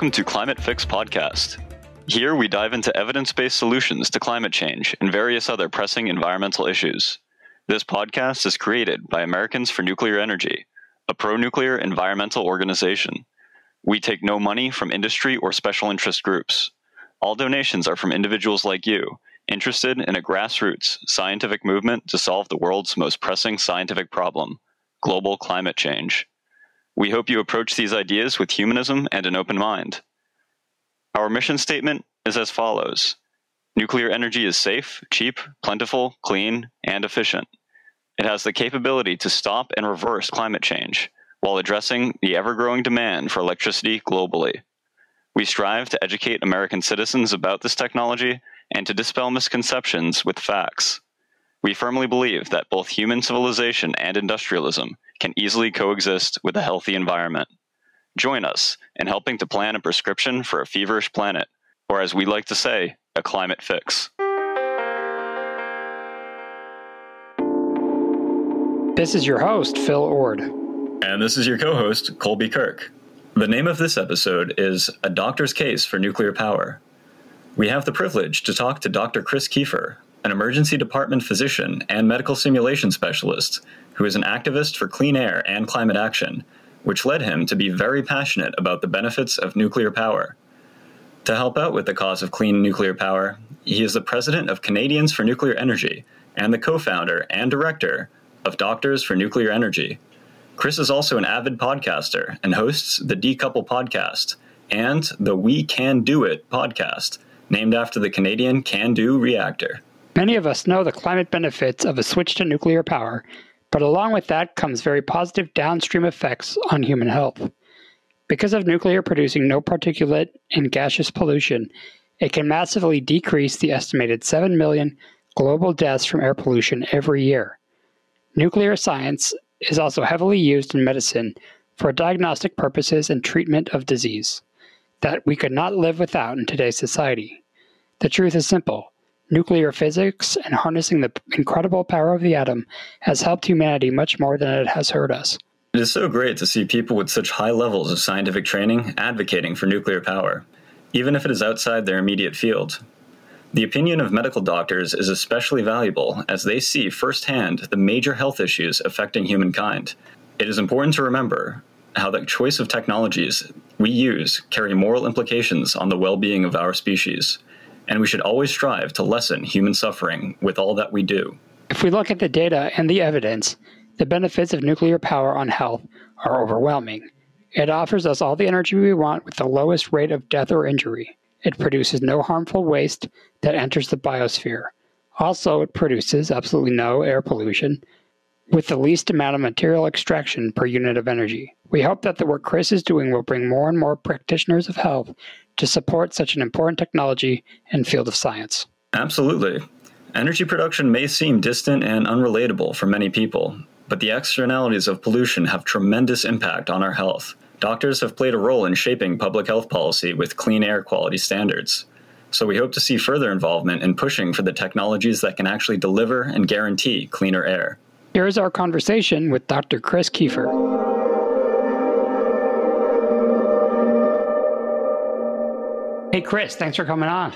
Welcome to Climate Fix Podcast. Here we dive into evidence based solutions to climate change and various other pressing environmental issues. This podcast is created by Americans for Nuclear Energy, a pro nuclear environmental organization. We take no money from industry or special interest groups. All donations are from individuals like you, interested in a grassroots scientific movement to solve the world's most pressing scientific problem global climate change. We hope you approach these ideas with humanism and an open mind. Our mission statement is as follows Nuclear energy is safe, cheap, plentiful, clean, and efficient. It has the capability to stop and reverse climate change while addressing the ever growing demand for electricity globally. We strive to educate American citizens about this technology and to dispel misconceptions with facts. We firmly believe that both human civilization and industrialism can easily coexist with a healthy environment. Join us in helping to plan a prescription for a feverish planet, or as we like to say, a climate fix. This is your host, Phil Ord. And this is your co host, Colby Kirk. The name of this episode is A Doctor's Case for Nuclear Power. We have the privilege to talk to Dr. Chris Keefer, an emergency department physician and medical simulation specialist who is an activist for clean air and climate action, which led him to be very passionate about the benefits of nuclear power. To help out with the cause of clean nuclear power, he is the president of Canadians for Nuclear Energy and the co founder and director of Doctors for Nuclear Energy. Chris is also an avid podcaster and hosts the Decouple podcast and the We Can Do It podcast, named after the Canadian CANDU reactor. Many of us know the climate benefits of a switch to nuclear power, but along with that comes very positive downstream effects on human health. Because of nuclear producing no particulate and gaseous pollution, it can massively decrease the estimated 7 million global deaths from air pollution every year. Nuclear science is also heavily used in medicine for diagnostic purposes and treatment of disease that we could not live without in today's society. The truth is simple. Nuclear physics and harnessing the incredible power of the atom has helped humanity much more than it has hurt us. It is so great to see people with such high levels of scientific training advocating for nuclear power, even if it is outside their immediate field. The opinion of medical doctors is especially valuable as they see firsthand the major health issues affecting humankind. It is important to remember how the choice of technologies we use carry moral implications on the well being of our species, and we should always strive to lessen human suffering with all that we do. If we look at the data and the evidence, the benefits of nuclear power on health are overwhelming. It offers us all the energy we want with the lowest rate of death or injury. It produces no harmful waste that enters the biosphere. Also, it produces absolutely no air pollution with the least amount of material extraction per unit of energy. We hope that the work Chris is doing will bring more and more practitioners of health to support such an important technology and field of science. Absolutely. Energy production may seem distant and unrelatable for many people, but the externalities of pollution have tremendous impact on our health. Doctors have played a role in shaping public health policy with clean air quality standards. So we hope to see further involvement in pushing for the technologies that can actually deliver and guarantee cleaner air. Here is our conversation with Dr. Chris Keefer. Hey, Chris, thanks for coming on.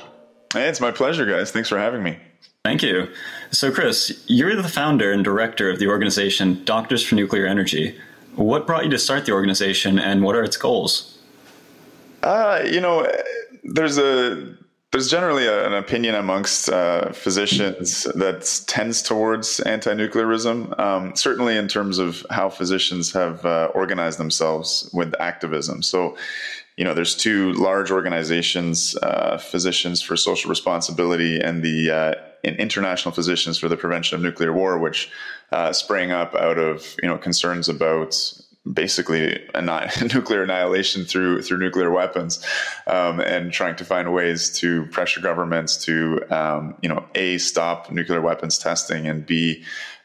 Hey, it's my pleasure, guys. Thanks for having me. Thank you. So, Chris, you're the founder and director of the organization Doctors for Nuclear Energy. What brought you to start the organization and what are its goals? Uh, you know, there's a there's generally a, an opinion amongst uh, physicians that tends towards anti-nuclearism. Um, certainly, in terms of how physicians have uh, organized themselves with activism. So, you know, there's two large organizations: uh, Physicians for Social Responsibility and the uh, International Physicians for the Prevention of Nuclear War, which uh, sprang up out of you know concerns about basically nuclear annihilation through through nuclear weapons, um, and trying to find ways to pressure governments to um, you know a stop nuclear weapons testing and b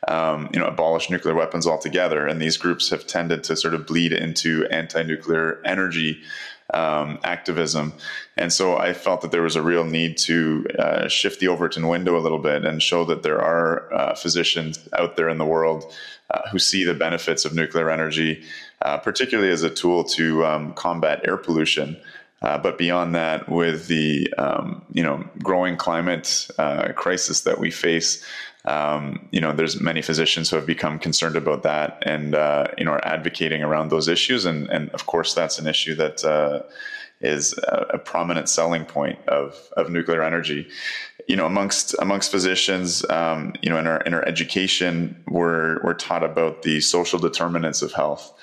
um, you know abolish nuclear weapons altogether. And these groups have tended to sort of bleed into anti-nuclear energy. Um, activism. And so I felt that there was a real need to uh, shift the Overton window a little bit and show that there are uh, physicians out there in the world uh, who see the benefits of nuclear energy, uh, particularly as a tool to um, combat air pollution. Uh, but beyond that, with the um, you know growing climate uh, crisis that we face, um, you know, there's many physicians who have become concerned about that, and uh, you know, are advocating around those issues. And and of course, that's an issue that uh, is a, prominent selling point of of nuclear energy. You know, amongst amongst physicians, um, you know, in our in our education, we're we're taught about the social determinants of health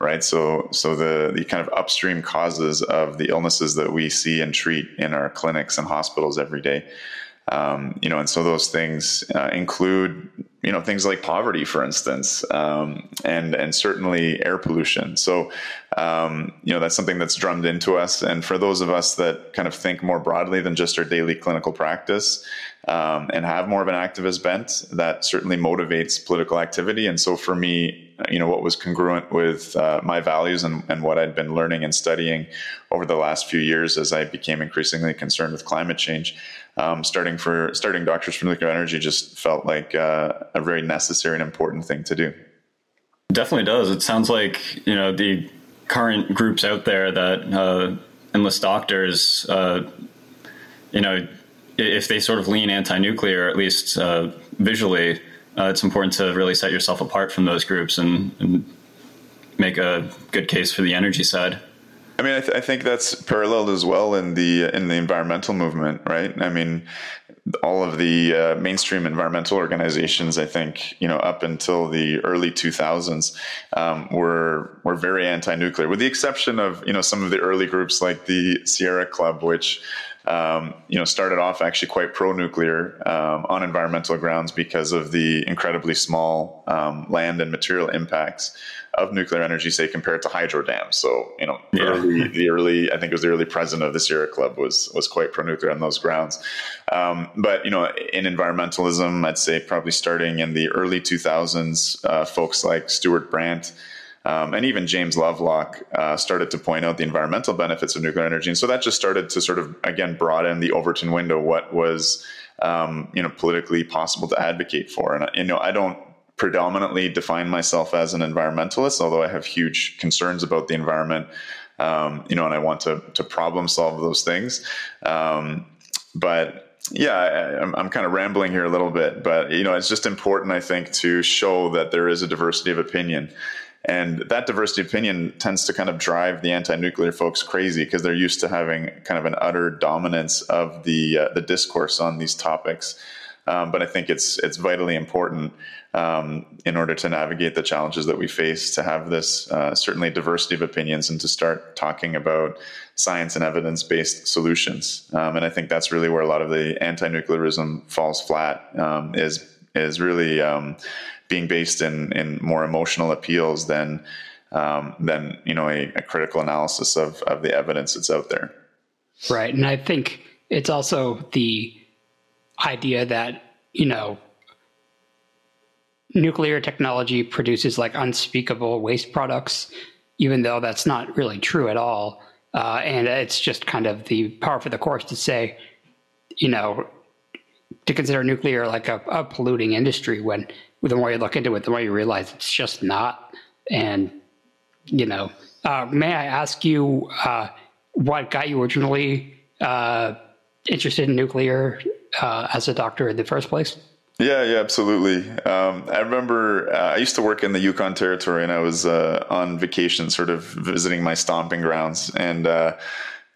right? So, so the the kind of upstream causes of the illnesses that we see and treat in our clinics and hospitals every day. Um, you know, and so those things uh, include, you know, things like poverty, for instance, um, and and certainly air pollution. So, um, you know, that's something that's drummed into us. And for those of us that kind of think more broadly than just our daily clinical practice, um, and have more of an activist bent, that certainly motivates political activity. And so for me, you know, what was congruent with uh, my values and, and what I'd been learning and studying over the last few years as I became increasingly concerned with climate change. Um, starting for starting Doctors for Nuclear Energy just felt like uh, a very necessary and important thing to do. Definitely does. It sounds like you know the current groups out there that uh, enlist doctors. Uh, you know, if they sort of lean anti-nuclear, at least uh, visually, uh, it's important to really set yourself apart from those groups and, and make a good case for the energy side. I mean, I, th- I, think that's paralleled as well in the in the environmental movement, right? I mean, all of the uh, mainstream environmental organizations, I think, you know, up until the early 2000s, um, were were very anti-nuclear, with the exception of you know some of the early groups like the Sierra Club, which um, you know, started off actually quite pro-nuclear um, on environmental grounds because of the incredibly small um, land and material impacts of nuclear energy, say compared to hydro dams. So, you know, yeah. early, the early, I think it was the early president of the Sierra Club was was quite pro-nuclear on those grounds. Um, but you know, in environmentalism, I'd say probably starting in the early 2000s, uh, folks like Stewart Brand. Um, and even James Lovelock uh, started to point out the environmental benefits of nuclear energy, and so that just started to sort of again broaden the Overton window. What was um, you know politically possible to advocate for, and you know I don't predominantly define myself as an environmentalist, although I have huge concerns about the environment. Um, you know, and I want to to problem solve those things. Um, but yeah, I, I'm, I'm kind of rambling here a little bit, but you know, it's just important, I think, to show that there is a diversity of opinion. And that diversity of opinion tends to kind of drive the anti-nuclear folks crazy because they're used to having kind of an utter dominance of the uh, the discourse on these topics. Um, but I think it's it's vitally important um, in order to navigate the challenges that we face to have this uh, certainly diversity of opinions and to start talking about science and evidence based solutions. Um, and I think that's really where a lot of the anti-nuclearism falls flat. Um, is is really um, being based in in more emotional appeals than um, than you know a, a, critical analysis of of the evidence that's out there. Right, and I think it's also the idea that you know nuclear technology produces like unspeakable waste products, even though that's not really true at all. Uh, and it's just kind of the power for the course to say, you know, to consider nuclear like a, a polluting industry when the more you look into it, the more you realize it's just not. And, you know, uh, may I ask you uh, what got you originally uh, interested in nuclear uh, as a doctor in the first place? Yeah, yeah, absolutely. Um, I remember uh, I used to work in the Yukon Territory, and I was uh, on vacation, sort of visiting my stomping grounds, and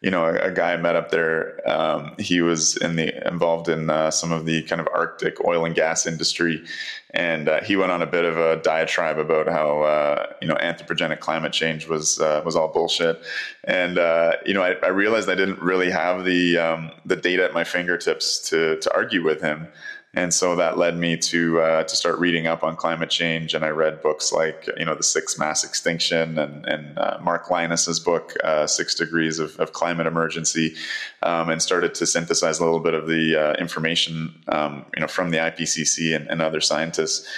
you know, a, a, guy I met up there. Um, he was in the involved in uh, some of the kind of Arctic oil and gas industry, and uh, he went on a bit of a diatribe about how uh, you know anthropogenic climate change was uh, was all bullshit. And uh, you know, I, I, realized I didn't really have the um, the data at my fingertips to to argue with him and so that led me to uh, to start reading up on climate change. And i read books like you know the sixth mass extinction and, and uh, Mark Lynas's book uh, six degrees of, of climate emergency um, and started to synthesize a little bit of the uh, information um, you know from the ipcc and, and other scientists.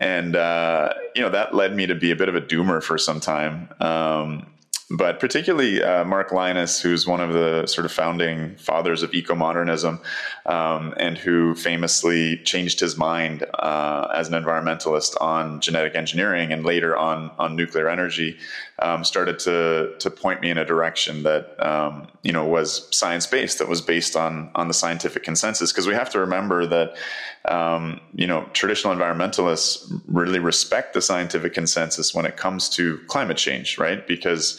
And uh, you know that led me to be a bit of a doomer for some time. Um, but particularly uh, Mark Lynas, who's one of the sort of founding fathers of eco-modernism, um, and who famously changed his mind uh, as an environmentalist on genetic engineering and later on on nuclear energy, um, started to to point me in a direction that um, you know was science based, that was based on on the scientific consensus. Because we have to remember that um, you know traditional environmentalists really respect the scientific consensus when it comes to climate change, right? Because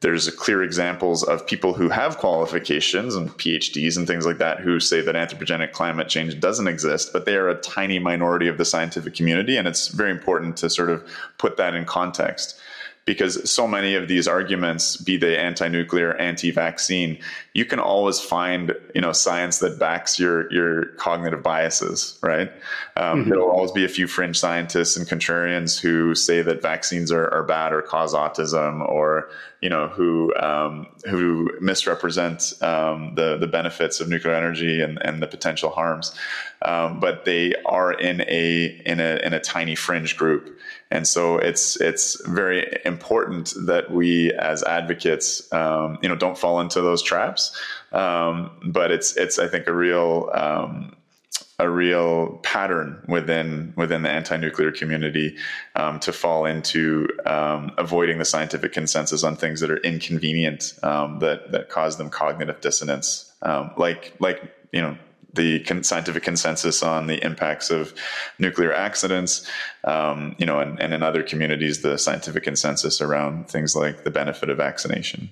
there's clear examples of people who have qualifications and PhDs and things like that who say that anthropogenic climate change doesn't exist, but they are a tiny minority of the scientific community. And it's very important to sort of put that in context because so many of these arguments, be they anti-nuclear, anti-vaccine, you can always find you know science that backs your your cognitive biases, right? Um, mm-hmm. There will always be a few fringe scientists and contrarians who say that vaccines are, are bad or cause autism, or you know who um, who misrepresent um, the the benefits of nuclear energy and, and the potential harms, um, but they are in a in a in a tiny fringe group and so it's it's very important that we as advocates, um, you know, don't fall into those traps. Um, but it's it's I think a real um, a real pattern within within the anti-nuclear community um, to fall into um, avoiding the scientific consensus on things that are inconvenient um, that that cause them cognitive dissonance, um, like like you know the con- scientific consensus on the impacts of nuclear accidents, um, you know, and, and in other communities, the scientific consensus around things like the benefit of vaccination.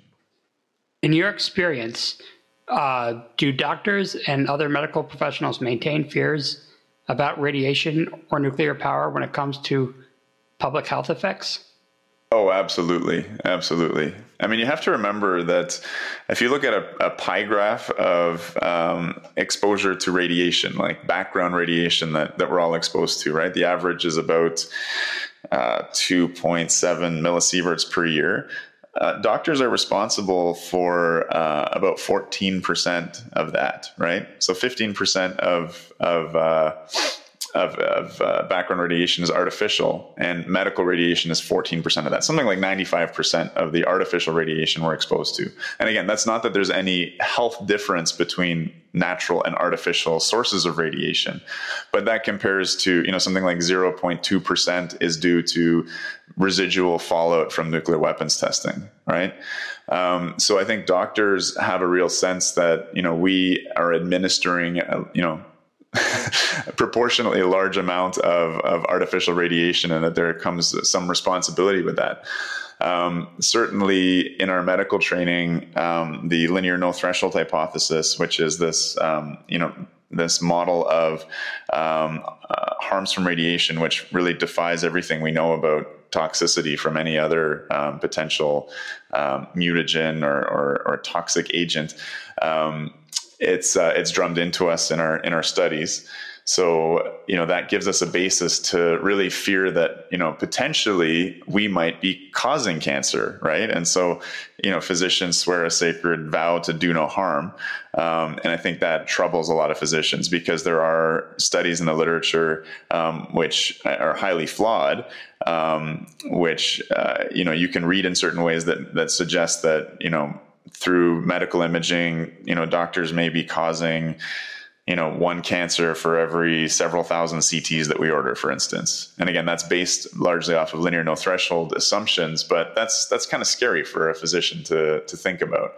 In your experience, uh, do doctors and other medical professionals maintain fears about radiation or nuclear power when it comes to public health effects? Oh, absolutely. Absolutely. I mean, you have to remember that if you look at a, a pie graph of um, exposure to radiation, like background radiation that, that we're all exposed to, right? The average is about uh, 2.7 millisieverts per year. Uh, doctors are responsible for uh, about 14% of that, right? So 15% of, of uh, of, of uh, background radiation is artificial, and medical radiation is 14% of that. Something like 95% of the artificial radiation we're exposed to. And again, that's not that there's any health difference between natural and artificial sources of radiation, but that compares to you know something like 0.2% is due to residual fallout from nuclear weapons testing, right? Um, so I think doctors have a real sense that you know we are administering uh, you know proportionately large amount of, of artificial radiation and that there comes some responsibility with that. Um, certainly in our medical training, um, the linear no threshold hypothesis, which is this, um, you know, this model of um, uh, harms from radiation, which really defies everything we know about toxicity from any other um, potential um, mutagen or, or, or, toxic agent. It's uh, it's drummed into us in our in our studies. So you know that gives us a basis to really fear that you know potentially we might be causing cancer, right? And so you know physicians swear a sacred vow to do no harm, um, and I think that troubles a lot of physicians because there are studies in the literature um, which are highly flawed, um, which uh, you know you can read in certain ways that that suggest that you know through medical imaging, you know, doctors may be causing, you know, one cancer for every several thousand CTs that we order, for instance. And again, that's based largely off of linear no threshold assumptions, but that's that's kind of scary for a physician to to think about.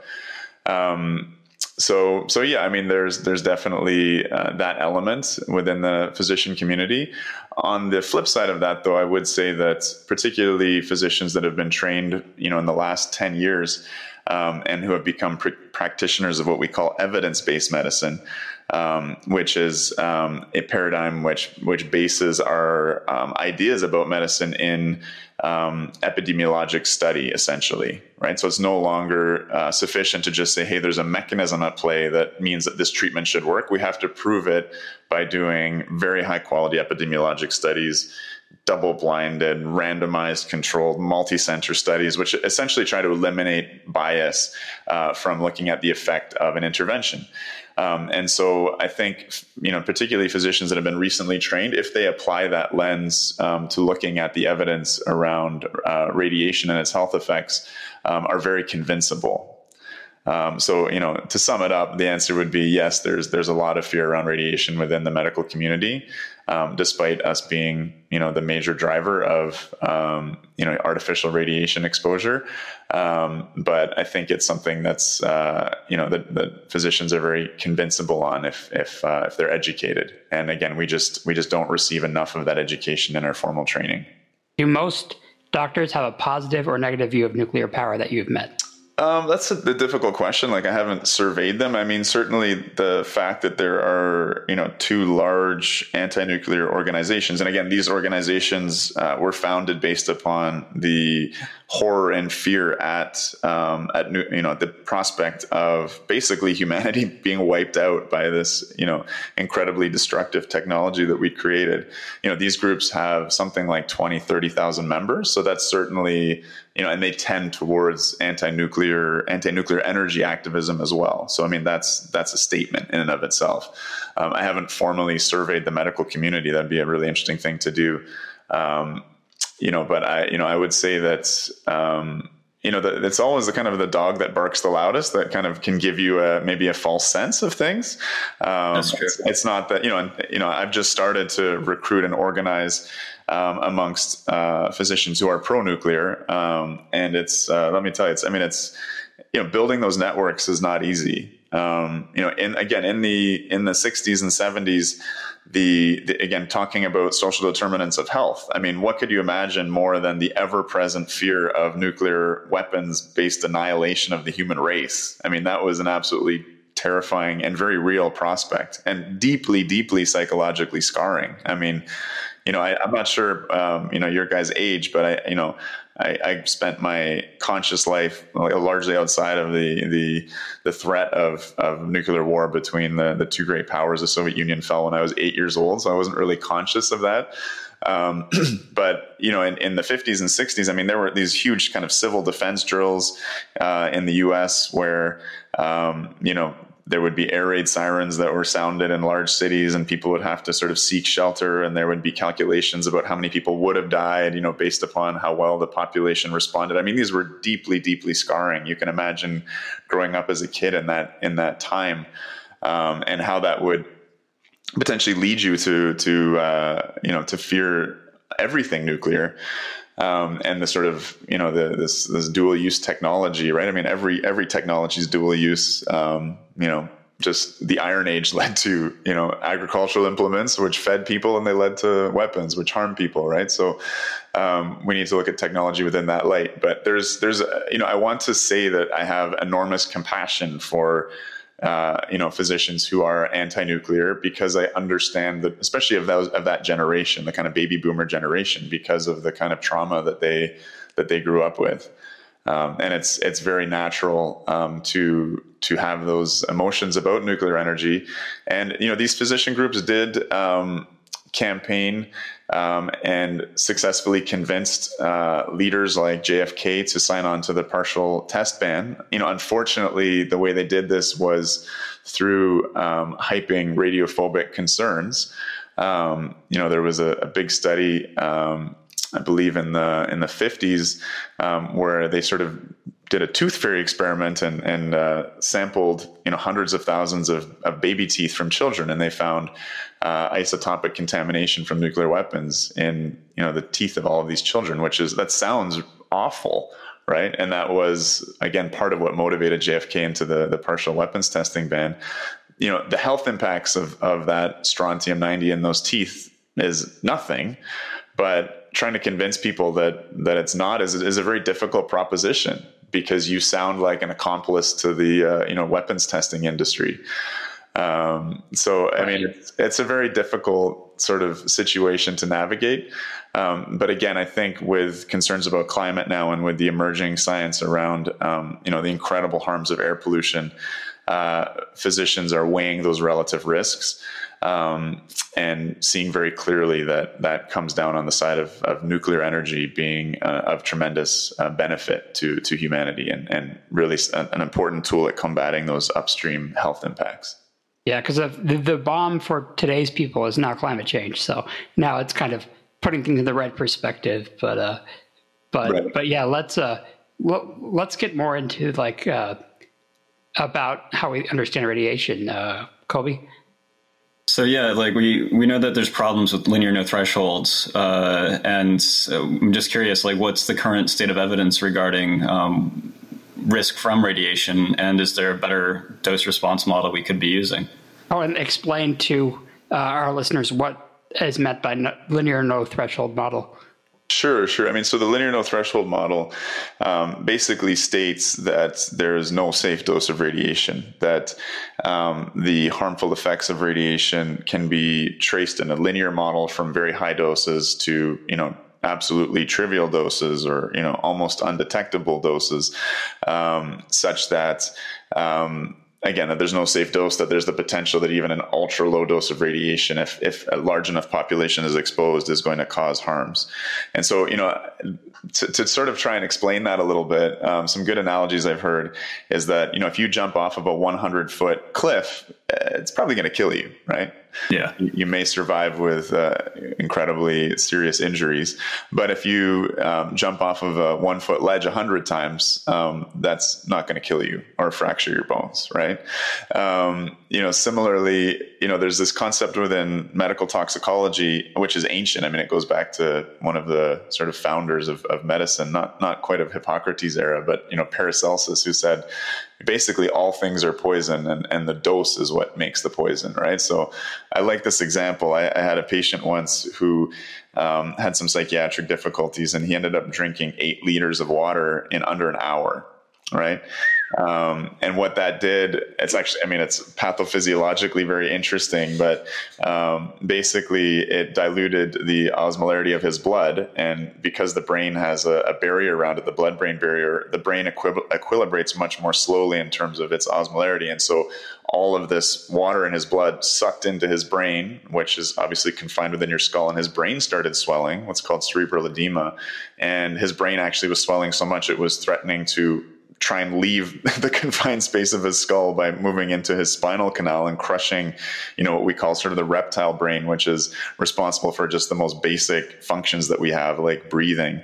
Um, so so yeah, I mean, there's there's definitely uh, that element within the physician community. On the flip side of that, though, I would say that particularly physicians that have been trained, you know, in the last ten years um, and who have become pr- practitioners of what we call evidence-based medicine, um, which is um, a paradigm which which bases our um, ideas about medicine in um, epidemiologic study, essentially. Right, so it's no longer uh, sufficient to just say, "Hey, there's a mechanism at play that means that this treatment should work." We have to prove it by doing very high-quality epidemiologic studies double blinded, randomized, controlled, multi center studies, which essentially try to eliminate bias uh, from looking at the effect of an intervention. Um, and so I think, you know, particularly physicians that have been recently trained, if they apply that lens um, to looking at the evidence around uh, radiation and its health effects, um, are very convincible. Um, so, you know, to sum it up, the answer would be yes. There's there's a lot of fear around radiation within the medical community, um, despite us being, you know, the major driver of, um, you know, artificial radiation exposure. Um, but I think it's something that's, uh, you know, that, that physicians are very convincible on if if uh, if they're educated. And again, we just we just don't receive enough of that education in our formal training. Do most doctors have a positive or negative view of nuclear power that you've met? Um, that's a, a, difficult question. Like I haven't surveyed them. I mean, certainly the fact that there are you know two large anti-nuclear organizations, and again, these organizations uh, were founded based upon the horror and fear at um, at you know the prospect of basically humanity being wiped out by this you know incredibly destructive technology that we created. You know, these groups have something like 20, 30,000 members, so that's certainly you know, and they tend towards anti-nuclear, anti-nuclear energy activism as well. So, I mean, that's that's a statement in and of itself. Um, I haven't formally surveyed the medical community. That'd be a really interesting thing to do. Um, you know, but I, you know, I would say that. Um, you know, the, it's always the kind of the dog that barks the loudest that kind of can give you a maybe a false sense of things. Um, That's true. It's, it's, not that you know, and, you know, I've just started to recruit and organize um, amongst uh, physicians who are pro-nuclear, um, and it's uh, let me tell you, it's I mean, it's you know, building those networks is not easy. Um, you know, in again in the in the 60s and 70s the, the, again talking about social determinants of health i mean what could you imagine more than the ever-present fear of nuclear weapons based annihilation of the human race? I mean that was an absolutely terrifying and very real prospect and deeply deeply psychologically scarring. I mean you know I, am not sure um, you know your guys age but i you know I, I, spent my conscious life largely outside of the the, the threat of, of nuclear war between the, the two great powers. The Soviet Union fell when I was eight years old, so I wasn't really conscious of that. Um, but you know, in, in, the 50s and 60s, I mean, there were these huge kind of civil defense drills uh, in the U.S. where um, you know there would be air raid sirens that were sounded in large cities and people would have to sort of seek shelter and there would be calculations about how many people would have died you know based upon how well the population responded. I mean these were deeply deeply scarring. You can imagine growing up as a kid in that in that time um, and how that would potentially lead you to to uh, you know to fear everything nuclear um, and the sort of you know the, this this dual use technology, right? I mean, every every technology is dual use. Um, you know, just the Iron Age led to you know agricultural implements which fed people, and they led to weapons which harm people, right? So um, we need to look at technology within that light. But there's there's you know I want to say that I have enormous compassion for uh, you know physicians who are anti-nuclear because I understand that especially of those of that generation, the kind of baby boomer generation, because of the kind of trauma that they that they grew up with. Um, and it's it's very natural um, to to have those emotions about nuclear energy, and you know these physician groups did um, campaign um, and successfully convinced uh, leaders like JFK to sign on to the partial test ban. You know, unfortunately, the way they did this was through um, hyping radiophobic concerns. Um, you know, there was a, a big study, um, I believe, in the in the fifties, um, where they sort of did a tooth fairy experiment and, and uh, sampled you know hundreds of thousands of, of baby teeth from children, and they found uh, isotopic contamination from nuclear weapons in you know the teeth of all of these children, which is that sounds awful, right? And that was again part of what motivated JFK into the the partial weapons testing ban. You know the health impacts of of that strontium ninety in those teeth is nothing, but trying to convince people that that it's not is is a very difficult proposition because you sound like an accomplice to the uh, you know weapons testing industry. Um, so, I mean, it's, it's, a very difficult sort of situation to navigate. Um, but again, I think with concerns about climate now and with the emerging science around, um, you know, the incredible harms of air pollution, uh, physicians are weighing those relative risks um, and seeing very clearly that that comes down on the side of, of nuclear energy being uh, of tremendous uh, benefit to to humanity and and really an important tool at combating those upstream health impacts. Yeah, because the, the bomb for today's people is not climate change. So now it's kind of putting things in the right perspective. But uh, but right. but yeah, let's uh, let's get more into like uh, about how we understand radiation, uh, Colby. So yeah, like we we know that there's problems with linear no thresholds, uh, and I'm just curious, like what's the current state of evidence regarding um, risk from radiation, and is there a better dose response model we could be using? Oh, and explain to uh, our listeners what is meant by no, linear no threshold model. Sure, sure. I mean, so the linear no threshold model um, basically states that there is no safe dose of radiation, that um, the harmful effects of radiation can be traced in a linear model from very high doses to, you know, absolutely trivial doses or, you know, almost undetectable doses, um, such that um, again that there's no safe dose that there's the potential that even an ultra low dose of radiation if, if a large enough population is exposed is going to cause harms. And so you know to, to sort of try and explain that a little bit um, some good analogies i've heard is that you know if you jump off of a 100 foot cliff it's probably going to kill you right yeah. You may survive with uh, incredibly serious injuries. But if you um, jump off of a one foot ledge a hundred times, um, that's not going to kill you or fracture your bones, right? Um, you know, similarly, you know, there's this concept within medical toxicology, which is ancient. I mean, it goes back to one of the sort of founders of, of medicine, not not quite of Hippocrates era, but you know, Paracelsus, who said basically all things are poison and, and the dose is what makes the poison, right? So I like this example. I, I had a patient once who um, had some psychiatric difficulties and he ended up drinking eight liters of water in under an hour, right? Um, and what that did, it's actually, I mean, it's pathophysiologically very interesting, but um, basically it diluted the osmolarity of his blood. And because the brain has a, a barrier around it, the blood brain barrier, the brain equib- equilibrates much more slowly in terms of its osmolarity. And so all of this water in his blood sucked into his brain, which is obviously confined within your skull, and his brain started swelling, what's called cerebral edema. And his brain actually was swelling so much it was threatening to try and leave the confined space of his skull by moving into his spinal canal and crushing, you know, what we call sort of the reptile brain, which is responsible for just the most basic functions that we have, like breathing.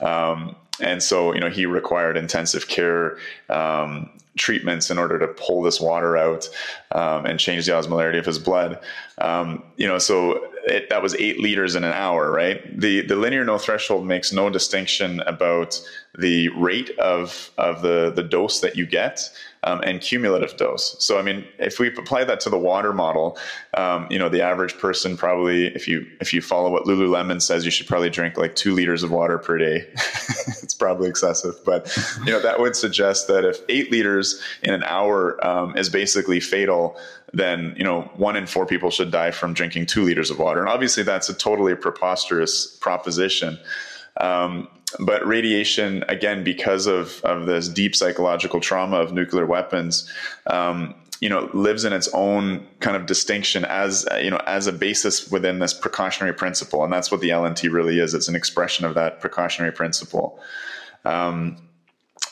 Um, and so, you know, he required intensive care um, treatments in order to pull this water out um, and change the osmolarity of his blood. Um, you know, so it, that was eight liters in an hour, right? The the linear no threshold makes no distinction about the rate of of the the dose that you get um, and cumulative dose. So, I mean, if we apply that to the water model, um, you know, the average person probably, if you if you follow what Lululemon says, you should probably drink like two liters of water per day. it's probably excessive, but you know that would suggest that if eight liters in an hour um, is basically fatal, then you know one in four people should die from drinking two liters of water. And obviously, that's a totally preposterous proposition. Um, but radiation, again, because of, of this deep psychological trauma of nuclear weapons, um, you know, lives in its own kind of distinction as you know as a basis within this precautionary principle, and that's what the LNT really is. It's an expression of that precautionary principle. Um,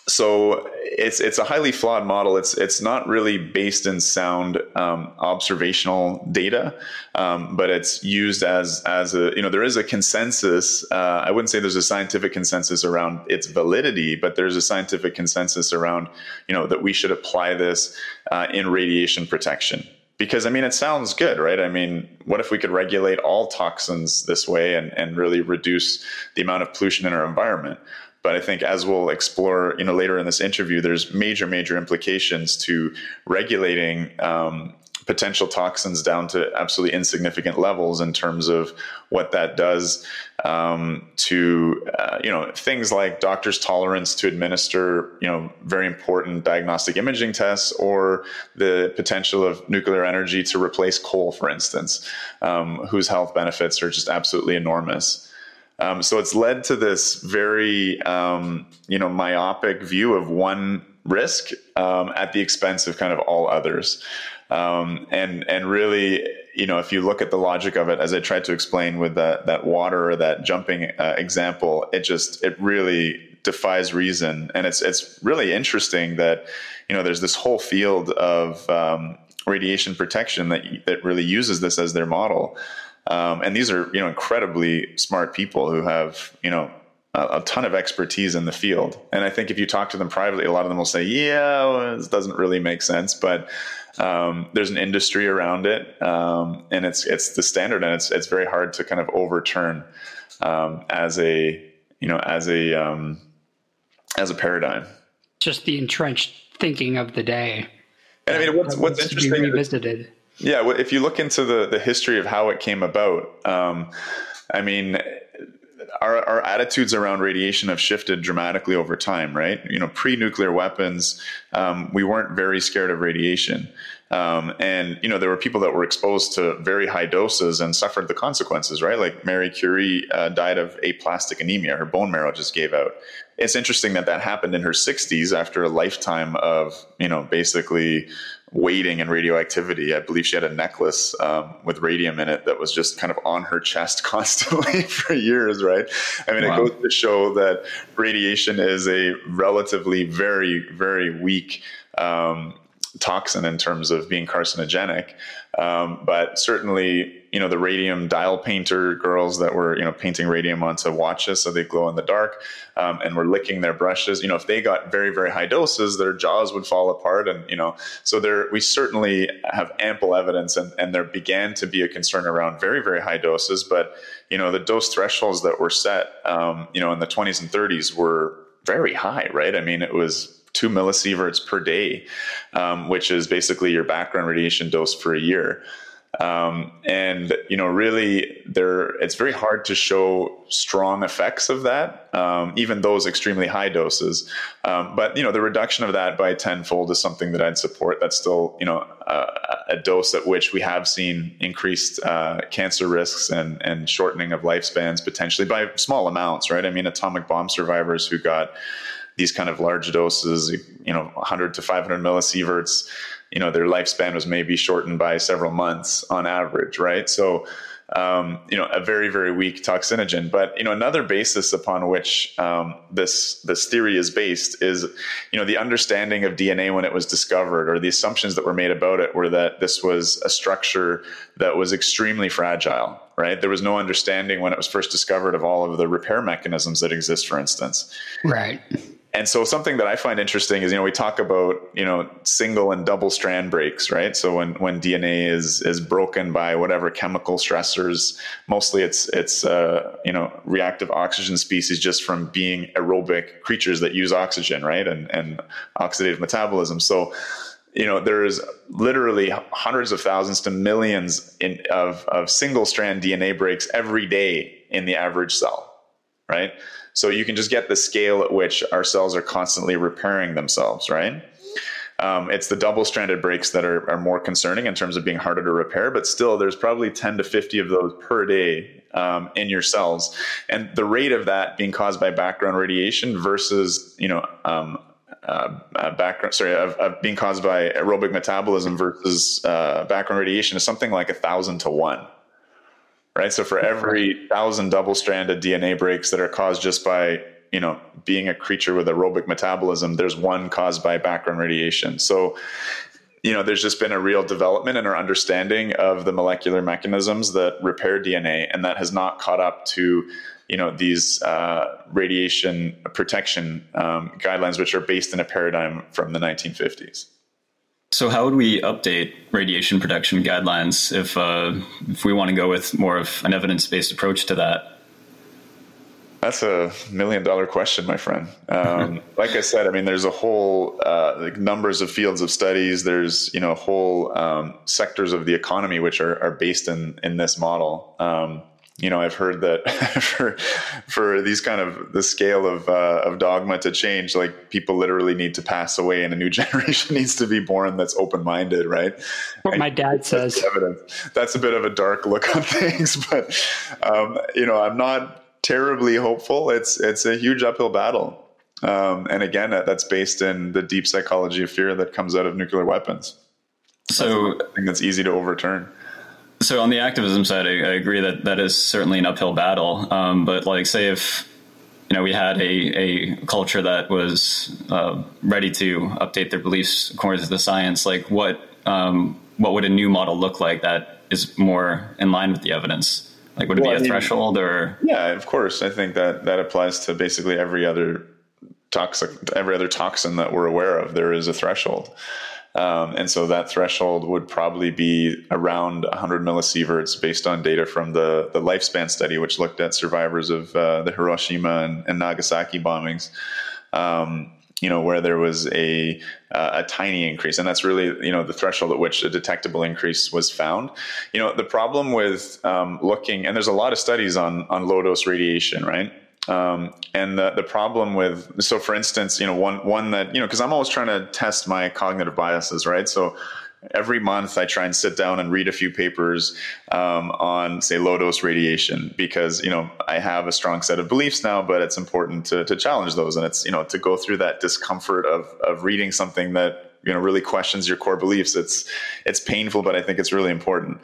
so it's it's a highly flawed model. It's it's not really based in sound um, observational data, um, but it's used as as a you know there is a consensus. Uh, I wouldn't say there's a scientific consensus around its validity, but there's a scientific consensus around you know that we should apply this uh, in radiation protection because I mean, it sounds good, right? I mean, what if we could regulate all toxins this way and, and really reduce the amount of pollution in our environment? But I think as we'll explore, you know, later in this interview, there's major, major implications to regulating um, potential toxins down to absolutely insignificant levels in terms of what that does um, to uh, you know things like doctors' tolerance to administer you know very important diagnostic imaging tests or the potential of nuclear energy to replace coal, for instance, um, whose health benefits are just absolutely enormous. Um, so it's led to this very, um, you know, myopic view of one risk um, at the expense of kind of all others. Um, and and really, you know, if you look at the logic of it, as I tried to explain with that that water or that jumping uh, example, it just it really defies reason, and it's it's really interesting that you know there's this whole field of um, radiation protection that that really uses this as their model. Um, and these are, you know, incredibly smart people who have, you know, a, a, ton of expertise in the field. And I think if you talk to them privately, a lot of them will say, "Yeah, well, this doesn't really make sense," but um, there's an industry around it, um, and it's it's the standard, and it's it's very hard to kind of overturn um, as a you know as a um, as a paradigm. Just the entrenched thinking of the day. And I mean, what's what's interesting? To be revisited. Yeah, well, if you look into the the history of how it came about, um, I mean, our, our attitudes around radiation have shifted dramatically over time, right? You know, pre-nuclear weapons, um, we weren't very scared of radiation. Um, and you know there were people that were exposed to very high doses and suffered the consequences, right? Like Marie Curie uh, died of aplastic anemia; her bone marrow just gave out. It's interesting that that happened in her 60s after a lifetime of you know basically waiting and radioactivity. I believe she had a necklace um, with radium in it that was just kind of on her chest constantly for years, right? I mean, wow. it goes to show that radiation is a relatively very, very weak um, toxin in terms of being carcinogenic. Um, but certainly, you know, the radium dial painter girls that were, you know, painting radium onto watches so they glow in the dark um, and were licking their brushes, you know, if they got very, very high doses, their jaws would fall apart. And, you know, so there, we certainly have ample evidence and, and there began to be a concern around very, very high doses. But, you know, the dose thresholds that were set, um, you know, in the 20s and 30s were very high, right? I mean, it was two millisieverts per day, um, which is basically your background radiation dose for a year. Um, and you know, really, there it's very hard to show strong effects of that, um, even those extremely high doses. Um, but you know, the reduction of that by tenfold is something that I'd support. That's still you know a, a dose at which we have seen increased uh, cancer risks and and shortening of lifespans potentially by small amounts, right? I mean, atomic bomb survivors who got these kind of large doses, you know, 100 to 500 millisieverts, you know, their lifespan was maybe shortened by several months on average, right? So, um, you know, a very, very weak toxinogen. But you know, another basis upon which um, this this theory is based is, you know, the understanding of DNA when it was discovered, or the assumptions that were made about it, were that this was a structure that was extremely fragile. Right? There was no understanding when it was first discovered of all of the repair mechanisms that exist, for instance. Right and so something that I find interesting is, you know, we talk about, you know, single and double strand breaks, right? So when, when DNA is, is broken by whatever chemical stressors, mostly it's, it's, uh, you know, reactive oxygen species just from being aerobic creatures that use oxygen, right? And, and oxidative metabolism. So, you know, there's literally hundreds of thousands to millions in, of, of single strand DNA breaks every day in the average cell, right? So you can just get the scale at which our cells are constantly repairing themselves, right? Um, it's the double stranded breaks that are, are, more concerning in terms of being harder to repair, but still, there's probably 10 to 50 of those per day um, in your cells. And the rate of that being caused by background radiation versus, you know, um, uh, uh, background, sorry, of, of, being caused by aerobic metabolism versus uh, background radiation is something like a thousand to one right? So for every thousand double-stranded DNA breaks that are caused just by you know being a creature with aerobic metabolism, there's one caused by background radiation. So you know, there's just been a real development in our understanding of the molecular mechanisms that repair DNA, and that has not caught up to you know these uh, radiation protection um, guidelines, which are based in a paradigm from the 1950s. So, how would we update radiation protection guidelines if uh, if we want to go with more of an evidence based approach to that? That's a million dollar question, my friend. Um, like I said, I mean, there's a whole uh, like numbers of fields of studies. There's you know whole um, sectors of the economy which are, are based in in this model. Um, you know, I've heard that for for these kind of the scale of uh, of dogma to change, like people literally need to pass away, and a new generation needs to be born that's open minded, right? What and my dad says. Evidence. That's a bit of a dark look on things, but um, you know, I'm not terribly hopeful. It's it's a huge uphill battle. Um, and again, that's based in the deep psychology of fear that comes out of nuclear weapons. So, I think that's easy to overturn. So on the activism side, I, I, agree that that is certainly an uphill battle. Um, but like, say if you know we had a, a culture that was uh, ready to update their beliefs according to the science, like what um, what would a new model look like that is more in line with the evidence? Like, would it well, be a I mean, threshold or? Yeah, of course. I think that that applies to basically every other toxic, every other toxin that we're aware of. There is a threshold. Um, and so that threshold would probably be around 100 millisieverts based on data from the, the lifespan study, which looked at survivors of uh, the Hiroshima and, and Nagasaki bombings. Um, you know, where there was a uh, a tiny increase, and that's really you know the threshold at which a detectable increase was found. You know, the problem with um, looking, and there's a lot of studies on on low dose radiation, right? Um, and the, the problem with so for instance you know one one that you know because i'm always trying to test my cognitive biases right? So every month i try and sit down and read a few papers um, on say low dose radiation because you know i have a strong set of beliefs now but it's important to, to challenge those. And it's you know to go through that discomfort of of reading something that you know really questions your core beliefs it's it's painful but i think it's really important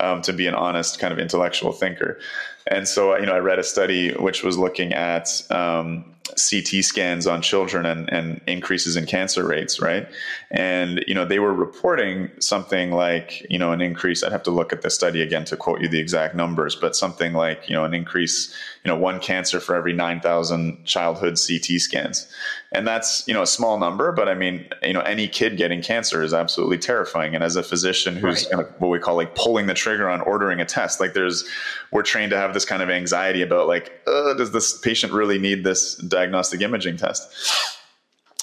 um, to be an honest kind of intellectual thinker and so, you know, I read a study which was looking at um, CT scans on children and, and increases in cancer rates, right? And, you know, they were reporting something like, you know, an increase. I'd have to look at the study again to quote you the exact numbers, but something like, you know, an increase, you know, one cancer for every 9,000 childhood CT scans. And that's, you know, a small number, but I mean, you know, any kid getting cancer is absolutely terrifying. And as a physician who's right. kind of what we call like pulling the trigger on ordering a test, like there's, we're trained to have this kind of anxiety about like, uh, does this patient really need this diagnostic imaging test?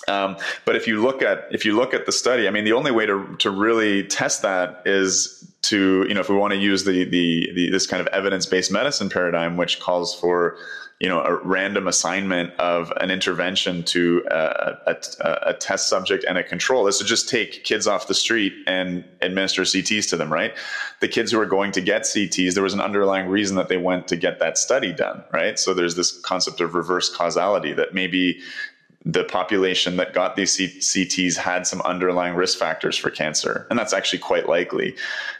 Um, but if you look at if you look at the study, I mean, the only way to to really test that is to you know if we want to use the the, the this kind of evidence based medicine paradigm, which calls for you know a random assignment of an intervention to a, a, a, test subject and a control is to just take kids off the street and administer CTs to them, right? The kids who are going to get CTs, there was an underlying reason that they went to get that study done, right? So there's this concept of reverse causality that maybe the population that got these CTs had some underlying risk factors for cancer, and that's actually quite likely.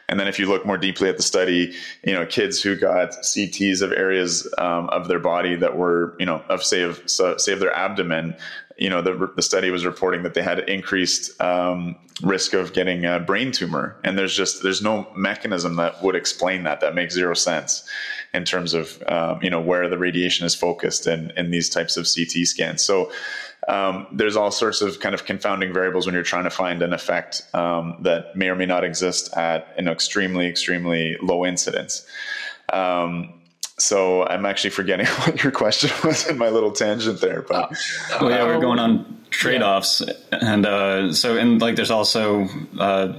And then if you look more deeply at the study, you know, kids who got CTs of areas um, of their body that were, you know, of say of so, say of their abdomen, you know, the, the study was reporting that they had increased um, risk of getting a brain tumor, and there's just there's no mechanism that would explain that. That makes zero sense in terms of um, you know where the radiation is focused in in these types of CT scans. So um, there's all sorts of kind of confounding variables when you're trying to find an effect um, that may or may not exist at an extremely, extremely low incidence. Um, so I'm actually forgetting what your question was in my little tangent there. But oh, yeah, we're going on trade-offs, yeah. and uh, so and like there's also uh,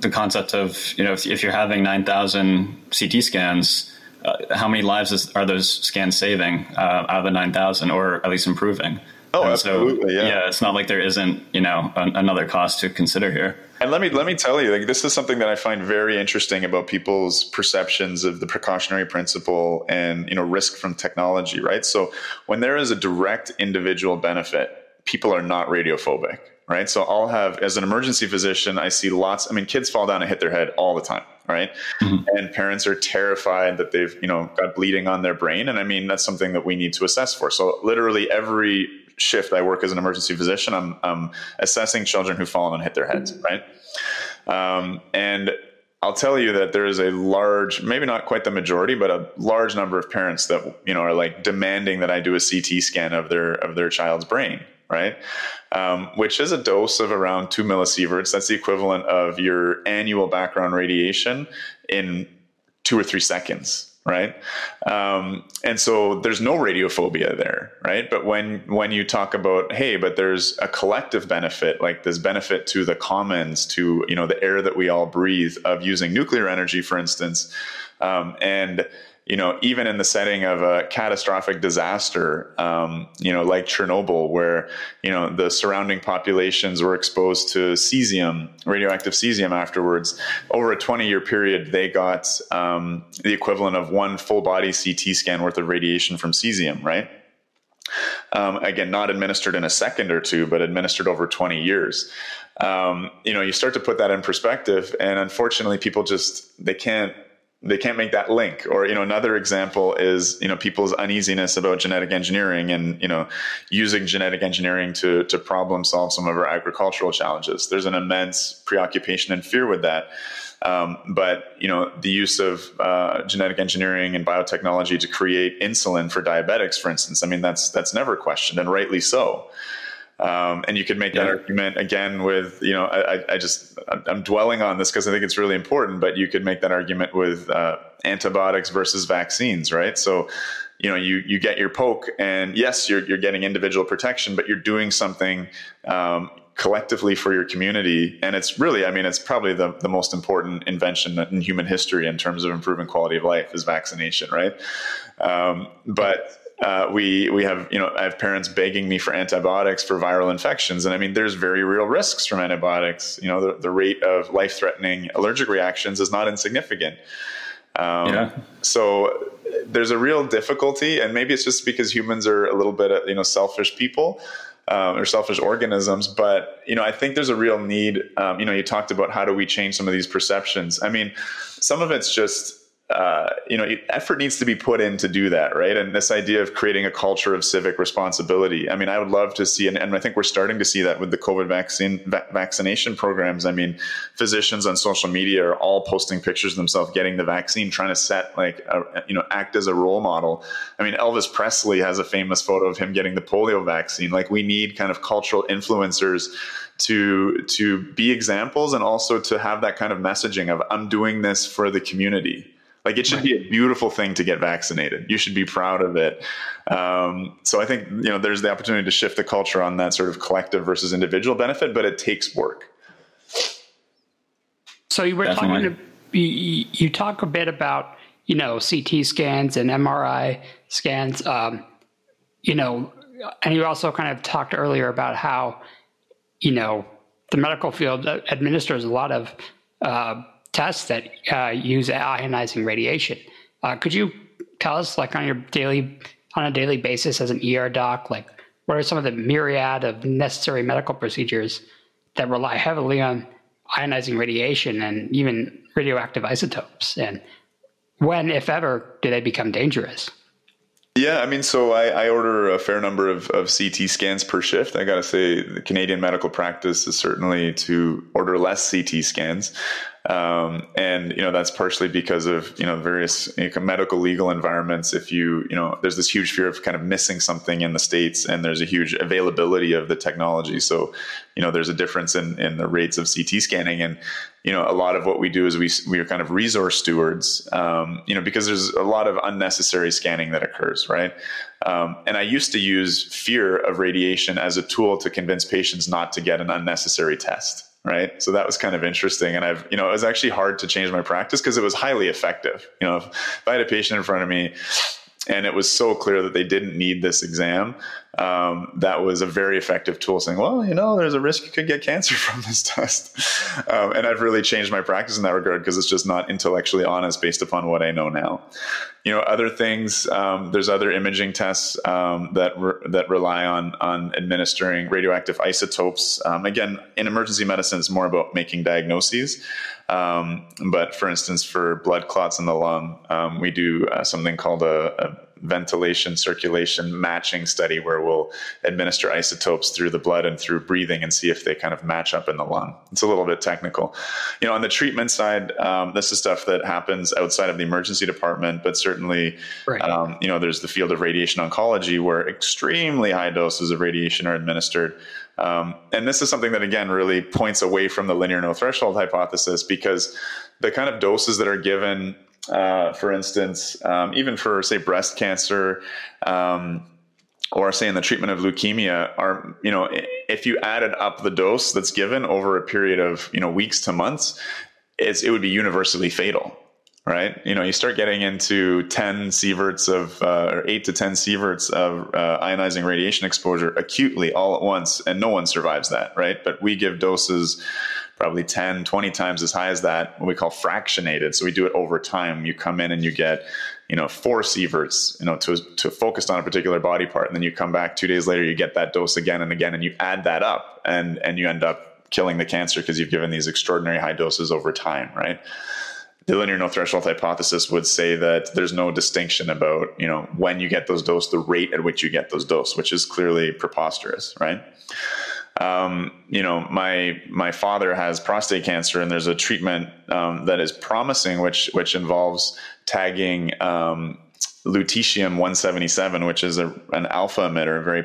the concept of you know if, if you're having 9,000 CT scans. Uh, how many lives is, are those scans saving uh, out of the 9,000 or at least improving? Oh, and absolutely. So, yeah. yeah. It's not like there isn't, you know, an, another cost to consider here. And let me let me tell you, like this is something that I find very interesting about people's perceptions of the precautionary principle and you know risk from technology, right? So when there is a direct individual benefit, people are not radiophobic, right? So I'll have as an emergency physician, I see lots. I mean, kids fall down and hit their head all the time, right? Mm-hmm. And parents are terrified that they've you know got bleeding on their brain, and I mean that's something that we need to assess for. So literally every shift I work as an emergency physician, I'm, I'm assessing children who fall and hit their heads, right? Um, and I'll tell you that there is a large, maybe not quite the majority, but a large number of parents that you know are like demanding that I do a CT scan of their of their child's brain, right? Um, which is a dose of around two millisieverts. That's the equivalent of your annual background radiation in two or three seconds, right? Um, and so there's no radiophobia there, right? But when when you talk about hey, but there's a collective benefit, like this benefit to the commons, to you know the air that we all breathe of using nuclear energy, for instance, um, and you know, even in the setting of a catastrophic disaster, um, you know, like Chernobyl, where, you know, the surrounding populations were exposed to cesium, radioactive cesium afterwards, over a 20 year period, they got um, the equivalent of one full body CT scan worth of radiation from cesium, right? Um, again, not administered in a second or two, but administered over 20 years. Um, you know, you start to put that in perspective, and unfortunately, people just they can't they can't make that link. Or you know another example is you know people's uneasiness about genetic engineering and you know using genetic engineering to to problem solve some of our agricultural challenges. There's an immense preoccupation and fear with that. Um, but you know, the use of uh, genetic engineering and biotechnology to create insulin for diabetics, for instance, I mean, that's that's never questioned, and rightly so. Um, and you could make that yeah. argument again with, you know, I, I just, I'm dwelling on this because I think it's really important, but you could make that argument with uh, antibiotics versus vaccines, right? So, you know, you, you get your poke and yes, you're, you're getting individual protection, but you're doing something um, collectively for your community. And it's really, I mean, it's probably the, the most important invention in human history in terms of improving quality of life is vaccination, right? Um, but uh, we we have you know I have parents begging me for antibiotics for viral infections, and I mean there's very real risks from antibiotics. You know the, the rate of life threatening allergic reactions is not insignificant. Um, yeah. So there's a real difficulty, and maybe it's just because humans are a little bit you know selfish people. Um, or selfish organisms, but you know, I think there's a real need. Um, you know, you talked about how do we change some of these perceptions. I mean, some of it's just uh, you know, effort needs to be put in to do that, right? And this idea of creating a culture of civic responsibility. I mean, I would love to see, and, and I think we're starting to see that with the COVID vaccine va- vaccination programs. I mean, physicians on social media are all posting pictures of themselves getting the vaccine, trying to set like, a, you know, act as a role model. I mean, Elvis Presley has a famous photo of him getting the polio vaccine. Like, we need kind of cultural influencers to to be examples and also to have that kind of messaging of I'm doing this for the community like it should right. be a beautiful thing to get vaccinated. You should be proud of it. Um, so I think you know there's the opportunity to shift the culture on that sort of collective versus individual benefit, but it takes work. So you were Definitely. talking to you, you, talk a bit about you know CT scans and MRI scans. Um, you know, and you also kind of talked earlier about how you know the medical field administers a lot of uh, tests that uh, use ionizing radiation. Uh, could you tell us, like on your daily, on a daily basis as an ER doc, like what are some of the myriad of necessary medical procedures that rely heavily on ionizing radiation and even radioactive isotopes? And when, if ever, do they become dangerous? Yeah, I mean, so I, I, order a fair number of, of CT scans per shift. I got to say, the Canadian medical practice is certainly to order less CT scans. Um, and you know that's partially because of you know various you know, medical legal environments. If you you know there's this huge fear of kind of missing something in the states, and there's a huge availability of the technology. So you know there's a difference in in the rates of CT scanning, and you know a lot of what we do is we we are kind of resource stewards. Um, you know because there's a lot of unnecessary scanning that occurs, right? Um, and I used to use fear of radiation as a tool to convince patients not to get an unnecessary test right? So that was kind of interesting. And I've, you know, it was actually hard to change my practice because it was highly effective. You know, if, if I had a patient in front of me and it was so clear that they didn't need this exam, um, that was a very effective tool saying, well, you know, there's a risk you could get cancer from this test. Um, and I've really changed my practice in that regard because it's just not intellectually honest based upon what I know now. You know, other things, um, there's other imaging tests um, that, re- that rely on, on administering radioactive isotopes. Um, again, in emergency medicine, it's more about making diagnoses. Um, but for instance, for blood clots in the lung, we do uh, something called a, a ventilation circulation matching study where we'll administer isotopes through the blood and through breathing and see if they kind of match up in the lung. It's a little bit technical. You know, on the treatment side, um, this is stuff that happens outside of the emergency department, but certainly, right. um, you know, there's the field of radiation oncology where extremely high doses of radiation are administered. Um, and this is something that, again, really points away from the linear no threshold hypothesis because the kind of doses that are given uh, for instance, um, even for say breast cancer, um, or say in the treatment of leukemia, are you know if you added up the dose that's given over a period of you know weeks to months, it would be universally fatal. Right, you know, you start getting into ten sieverts of, uh, or eight to ten sieverts of uh, ionizing radiation exposure acutely all at once, and no one survives that. Right, but we give doses probably 10, 20 times as high as that, what we call fractionated. So we do it over time. You come in and you get, you know, four sieverts, you know, to, to focused on a particular body part. And then you come back two days later, you get that dose again and again, and you add that up and, and you end up killing the cancer because you've given these extraordinary high doses over time, right? The linear no threshold hypothesis would say that there's no distinction about you know when you get those doses the rate at which you get those doses which is clearly preposterous right? Um, you know, my my father has prostate cancer, and there's a treatment um, that is promising, which which involves tagging um, lutetium 177, which is a, an alpha emitter, a very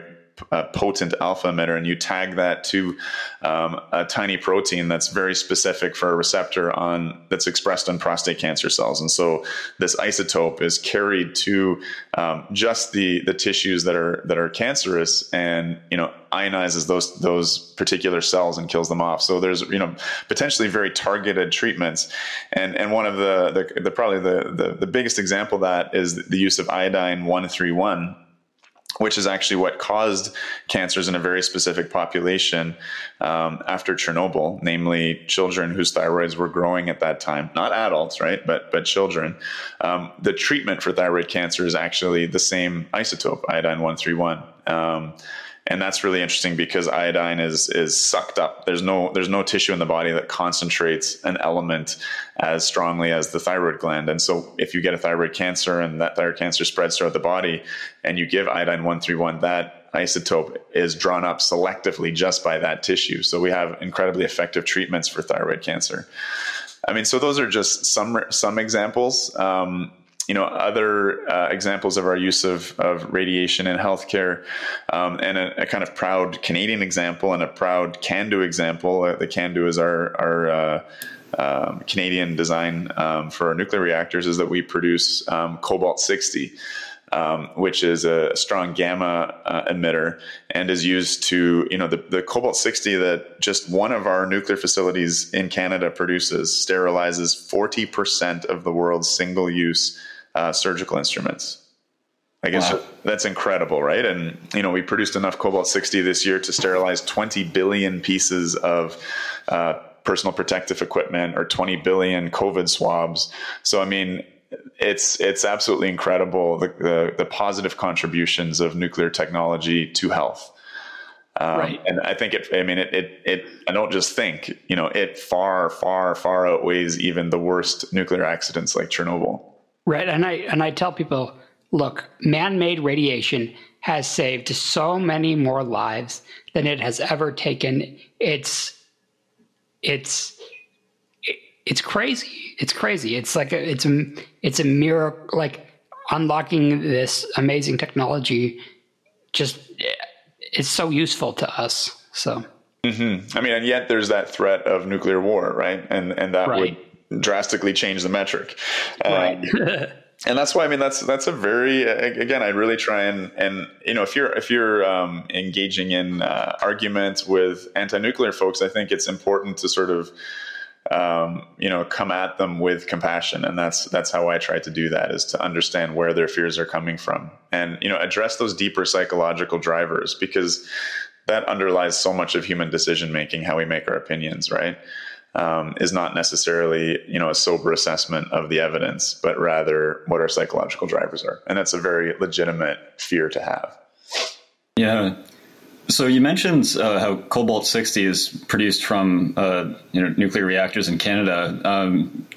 potent alpha emitter and you tag that to um, a tiny protein that's very specific for a receptor on that's expressed on prostate cancer cells. And so this isotope is carried to um, just the the tissues that are that are cancerous and you know ionizes those those particular cells and kills them off. So there's you know potentially very targeted treatments. And and one of the the, the probably the, the the biggest example of that is the use of iodine 131 which is actually what caused cancers in a very specific population um, after Chernobyl, namely children whose thyroids were growing at that time, not adults, right, but but children. Um, the treatment for thyroid cancer is actually the same isotope, iodine one three one. And that's really interesting because iodine is is sucked up. There's no there's no tissue in the body that concentrates an element as strongly as the thyroid gland. And so if you get a thyroid cancer and that thyroid cancer spreads throughout the body, and you give iodine one three one, that isotope is drawn up selectively just by that tissue. So we have incredibly effective treatments for thyroid cancer. I mean, so those are just some some examples. Um, you know other uh, examples of our use of, of radiation in healthcare um, and a, a, kind of proud Canadian example and a proud CANDU example. Uh, the CANDU is our our uh, um, Canadian design um, for our nuclear reactors is that we produce um, cobalt 60. Um, which is a strong gamma uh, emitter and is used to, you know, the, the cobalt 60 that just one of our nuclear facilities in Canada produces sterilizes 40% of the world's single use uh, surgical instruments. I guess wow. that's incredible, right? And you know, we produced enough cobalt sixty this year to sterilize twenty billion pieces of uh, personal protective equipment or twenty billion COVID swabs. So, I mean, it's it's absolutely incredible the, the, the positive contributions of nuclear technology to health. Um, right. And I think it, I mean, it, it, it, I don't just think, you know, it far, far, far outweighs even the worst nuclear accidents like Chernobyl. Right. And I and I tell people, look, man-made radiation has saved so many more lives than it has ever taken. It's it's it's crazy. It's crazy. It's like a, it's a it's a miracle like unlocking this amazing technology just it's so useful to us. So mm-hmm. I mean, and yet there's that threat of nuclear war, right? And and that right. would drastically change the metric. Right. Um, and that's why I mean that's that's a very again I really try and and you know if you're if you're um, engaging in uh, arguments with anti-nuclear folks I think it's important to sort of um, you know come at them with compassion and that's that's how I try to do that is to understand where their fears are coming from and you know address those deeper psychological drivers because that underlies so much of human decision making how we make our opinions right um, is not necessarily you know a sober assessment of the evidence, but rather what our psychological drivers are, and that's a very legitimate fear to have. Yeah. So you mentioned uh, how cobalt sixty is produced from uh, you know nuclear reactors in Canada. Um,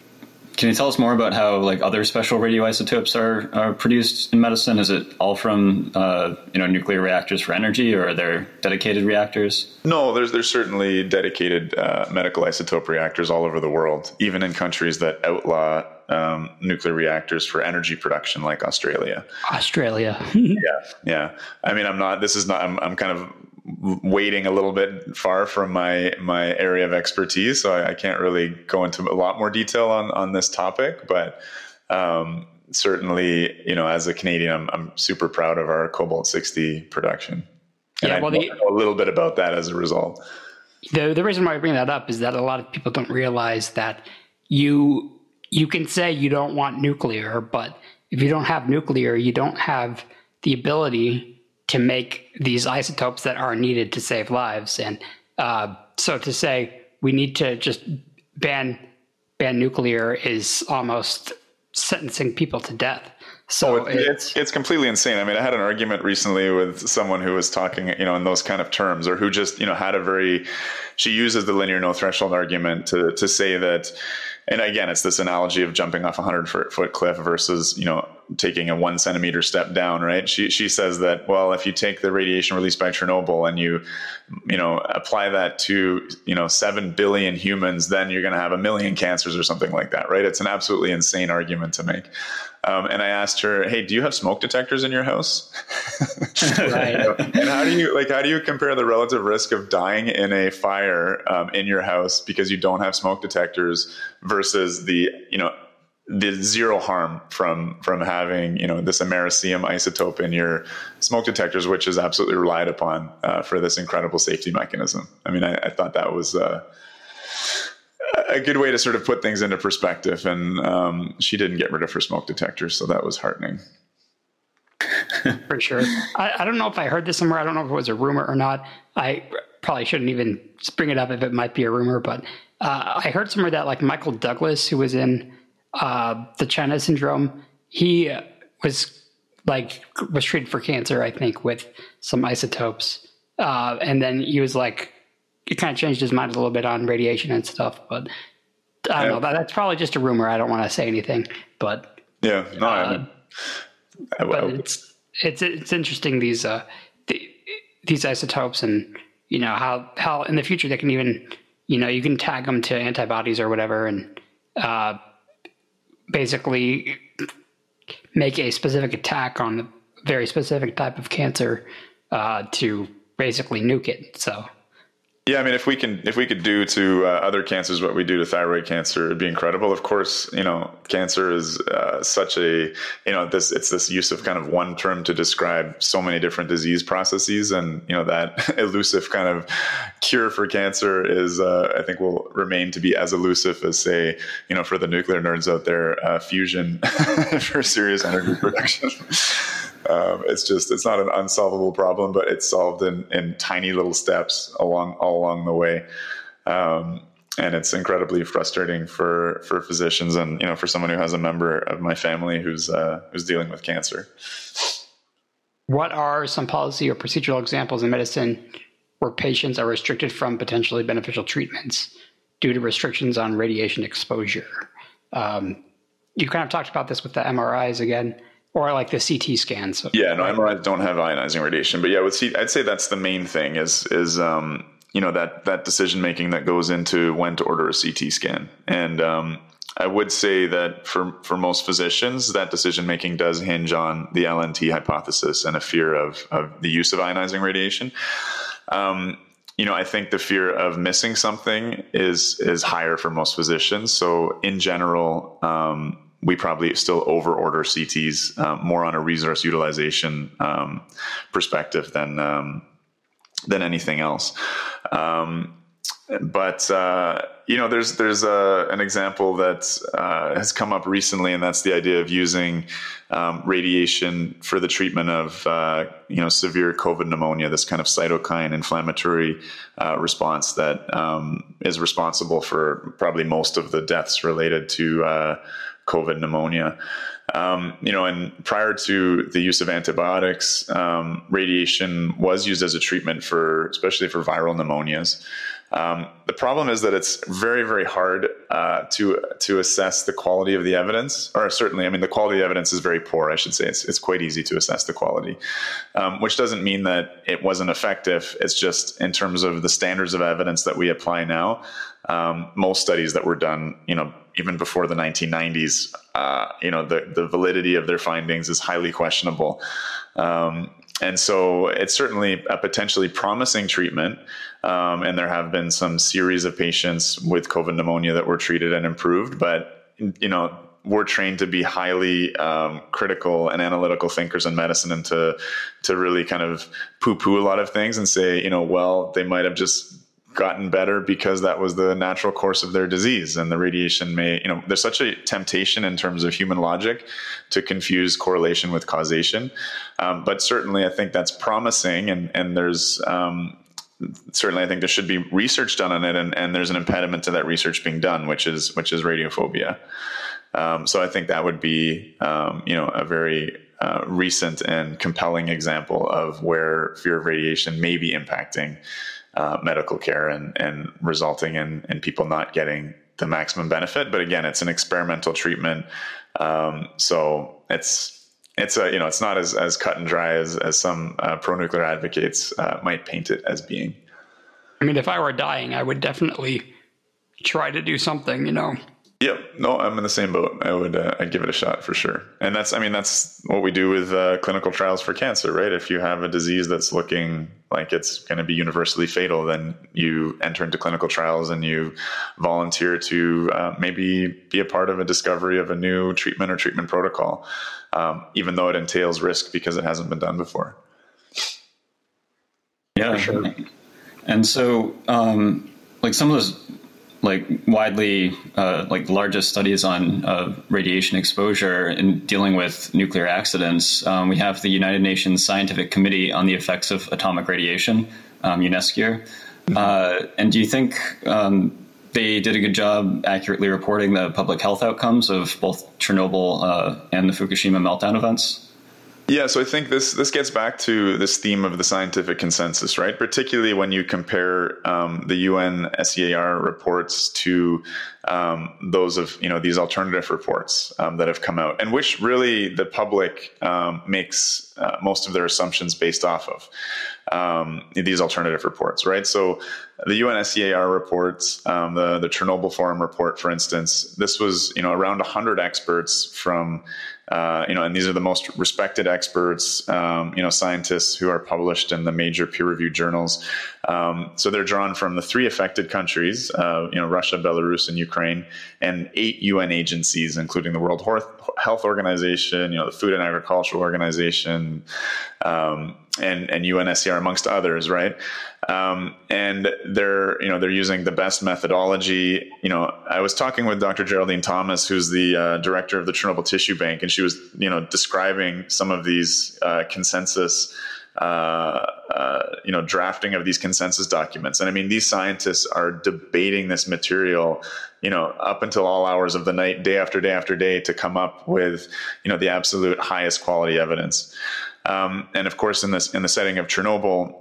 can you tell us more about how like other special radioisotopes are, are produced in medicine? Is it all from uh, you know nuclear reactors for energy, or are there dedicated reactors? No, there's there's certainly dedicated uh, medical isotope reactors all over the world, even in countries that outlaw um, nuclear reactors for energy production, like Australia. Australia. yeah, yeah. I mean, I'm not. This is not. I'm, I'm kind of wading a little bit far from my my area of expertise, so I, I can't really go into a lot more detail on on this topic. But um, certainly, you know, as a Canadian, I'm, I'm super proud of our Cobalt 60 production. And yeah, well, the, a little bit about that as a result. The the reason why I bring that up is that a lot of people don't realize that you you can say you don't want nuclear, but if you don't have nuclear, you don't have the ability to make these isotopes that are needed to save lives. And uh, so to say we need to just ban ban nuclear is almost sentencing people to death. So oh, it's, it's, it's completely insane. I mean, I had an argument recently with someone who was talking, you know, in those kind of terms, or who just, you know, had a very. She uses the linear no threshold argument to to say that, and again, it's this analogy of jumping off a hundred foot cliff versus, you know, taking a one centimeter step down, right? She she says that well, if you take the radiation released by Chernobyl and you you know apply that to you know seven billion humans, then you're going to have a million cancers or something like that, right? It's an absolutely insane argument to make. Um, and I asked her, "Hey, do you have smoke detectors in your house?" and how do you like? How do you compare the relative risk of dying in a fire um, in your house because you don't have smoke detectors versus the you know the zero harm from from having you know this americium isotope in your smoke detectors, which is absolutely relied upon uh, for this incredible safety mechanism. I mean, I, I thought that was. Uh, a good way to sort of put things into perspective. And um, she didn't get rid of her smoke detectors, so that was heartening. For sure. I, I, don't know if I heard this somewhere. I don't know if it was a rumor or not. I probably shouldn't even bring it up if it might be a rumor, but uh, I heard somewhere that like Michael Douglas, who was in uh, the China syndrome, he was like was treated for cancer, I think, with some isotopes, uh, and then he was like he kind of changed his mind a little bit on radiation and stuff. But I don't yeah. know. That's probably just a rumor. I don't want to say anything, but yeah, no, uh, I, I, but it's it's it's interesting these uh the, these isotopes and you know how how in the future they can even you know you can tag them to antibodies or whatever and uh, basically make a specific attack on a very specific type of cancer uh, to basically nuke it. So yeah, I mean, if we can, if we could do to uh, other cancers what we do to thyroid cancer, it'd be incredible. Of course, you know, cancer is uh, such a, you know, this it's this use of kind of one term to describe so many different disease processes, and you know that elusive kind of cure for cancer is, uh, I think, will remain to be as elusive as, say, you know, for the nuclear nerds out there, uh, fusion for serious energy production. Um, it's just it's not an unsolvable problem, but it's solved in in tiny little steps along all along the way. Um, and it's incredibly frustrating for for physicians and you know for someone who has a member of my family who's uh, who's dealing with cancer. What are some policy or procedural examples in medicine where patients are restricted from potentially beneficial treatments due to restrictions on radiation exposure? Um, you kind of talked about this with the MRIs again or like the CT scans. Yeah, no, MRIs don't have ionizing radiation, but yeah, with C- I'd say that's the main thing is is um, you know that that decision making that goes into when to order a CT scan, and um, I would say that for for most physicians, that decision making does hinge on the LNT hypothesis and a fear of of the use of ionizing radiation. Um, you know, I think the fear of missing something is is higher for most physicians. So in general, um, we probably still over order CTs um, more on a resource utilization um, perspective than um, than anything else. Um, but uh, you know, there's there's a, an example that uh, has come up recently, and that's the idea of using um, radiation for the treatment of uh, you know severe COVID pneumonia, this kind of cytokine inflammatory uh, response that um, is responsible for probably most of the deaths related to uh, COVID pneumonia. Um, you know, and prior to the use of antibiotics, um, radiation was used as a treatment for, especially for viral pneumonias. Um, the problem is that it's very, very hard uh, to to assess the quality of the evidence, or certainly, I mean, the quality of the evidence is very poor. I should say it's it's quite easy to assess the quality, um, which doesn't mean that it wasn't effective. It's just in terms of the standards of evidence that we apply now. Um, most studies that were done, you know, even before the 1990s, uh, you know, the, the validity of their findings is highly questionable. Um, and so it's certainly a potentially promising treatment. Um, and there have been some series of patients with COVID pneumonia that were treated and improved, but, you know, we're trained to be highly um, critical and analytical thinkers in medicine and to to really kind of poo poo a lot of things and say, you know, well, they might have just gotten better because that was the natural course of their disease. And the radiation may you know there's such a temptation in terms of human logic to confuse correlation with causation. Um, but certainly i think that's promising. And and there's um, certainly i think there should be research done on it. And, and there's an impediment to that research being done which is which is radiophobia. Um, so i think that would be um, you know a very uh, recent and compelling example of where fear of radiation may be impacting uh, medical care and, and resulting in, in people not getting the maximum benefit. But again, it's an experimental treatment. Um, so it's, it's a you know it's not as, as cut and dry as as some uh, pro nuclear advocates uh, might paint it as being. I mean, if I were dying, I would definitely try to do something. You know. Yep. No, I'm in the same boat. I would uh, I'd give it a shot for sure. And that's I mean that's what we do with uh, clinical trials for cancer, right? If you have a disease that's looking like it's going to be universally fatal, then you enter into clinical trials and you volunteer to uh, maybe be a part of a discovery of a new treatment or treatment protocol, um, even though it entails risk because it hasn't been done before. Yeah, sure. And so, um, like some of those like widely uh, like largest studies on uh, radiation exposure and dealing with nuclear accidents. Um, we have the United Nations Scientific Committee on the Effects of Atomic Radiation, um, UNSCEAR. Mm-hmm. Uh, and do you think um, they did a good job accurately reporting the public health outcomes of both Chernobyl uh, and the Fukushima meltdown events? Yeah, so I think this this gets back to this theme of the scientific consensus, right? Particularly when you compare um, the UN SEAR reports to um, those of you know these alternative reports um, that have come out, and which really the public um, makes uh, most of their assumptions based off of um, these alternative reports, right? So the UNSCEAR reports, um, the the Chernobyl Forum report, for instance, this was you know around hundred experts from uh, you know, and these are the most respected experts, um, you know, scientists who are published in the major peer-reviewed journals. Um, so they're drawn from the three affected countries, uh, you know, Russia, Belarus, and Ukraine, and eight UN agencies, including the World Health Organization, you know, the Food and Agricultural Organization, um, and and UNSCEAR amongst others, right? Um, and they're you know they're using the best methodology. You know, I was talking with Dr. Geraldine Thomas, who's the uh, director of the Chernobyl Tissue Bank, and she was you know describing some of these uh, consensus. Uh, uh, you know, drafting of these consensus documents, and I mean, these scientists are debating this material, you know, up until all hours of the night, day after day after day, to come up with, you know, the absolute highest quality evidence. Um, and of course, in this in the setting of Chernobyl,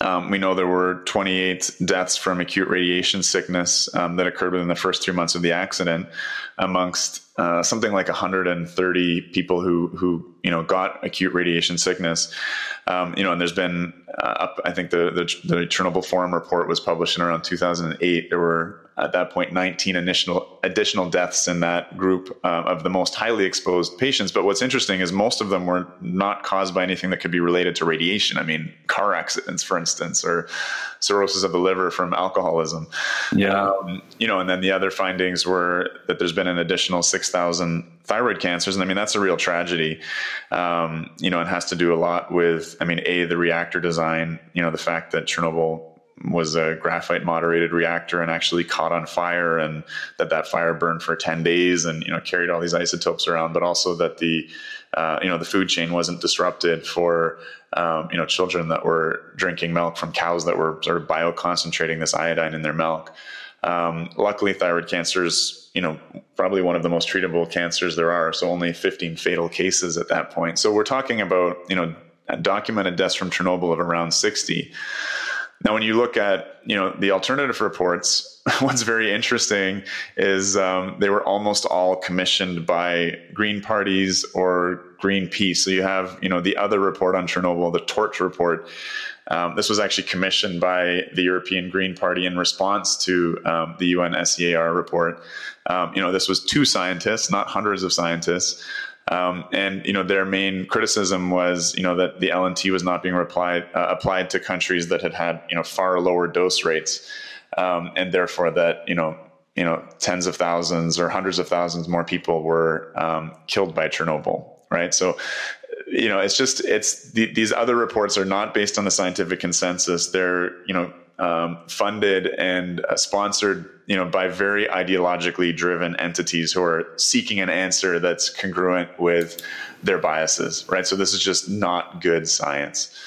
um, we know there were 28 deaths from acute radiation sickness um, that occurred within the first three months of the accident, amongst uh, something like 130 people who who you know got acute radiation sickness. Um, you know, and there's been uh, up. I think the, the the Chernobyl Forum report was published in around 2008. There were at that point 19 additional additional deaths in that group uh, of the most highly exposed patients. But what's interesting is most of them were not caused by anything that could be related to radiation. I mean, car accidents, for instance, or cirrhosis of the liver from alcoholism. Yeah, um, you know, and then the other findings were that there's been an additional 6,000 thyroid cancers, and I mean that's a real tragedy. Um, you know, it has to do a lot with, I mean, a the reactor design. You know, the fact that Chernobyl was a graphite moderated reactor and actually caught on fire and that that fire burned for 10 days and you know carried all these isotopes around but also that the uh, you know the food chain wasn't disrupted for um, you know children that were drinking milk from cows that were sort of bioconcentrating this iodine in their milk. Um, luckily thyroid cancer is you know probably one of the most treatable cancers there are so only 15 fatal cases at that point. So we're talking about you know documented deaths from chernobyl of around 60 now, when you look at you know the alternative reports, what's very interesting is um, they were almost all commissioned by Green parties or Greenpeace. So you have you know the other report on Chernobyl, the Torch report. Um, this was actually commissioned by the European Green Party in response to um, the UNSCEAR report. Um, you know, this was two scientists, not hundreds of scientists. Um, and you know their main criticism was you know that the LNT was not being replied, uh, applied to countries that had had you know far lower dose rates, um, and therefore that you know you know tens of thousands or hundreds of thousands more people were um, killed by Chernobyl. Right, so you know it's just it's the, these other reports are not based on the scientific consensus. They're you know um, funded and uh, sponsored, you know, by very ideologically driven entities who are seeking an answer that's congruent with their biases, right? So this is just not good science.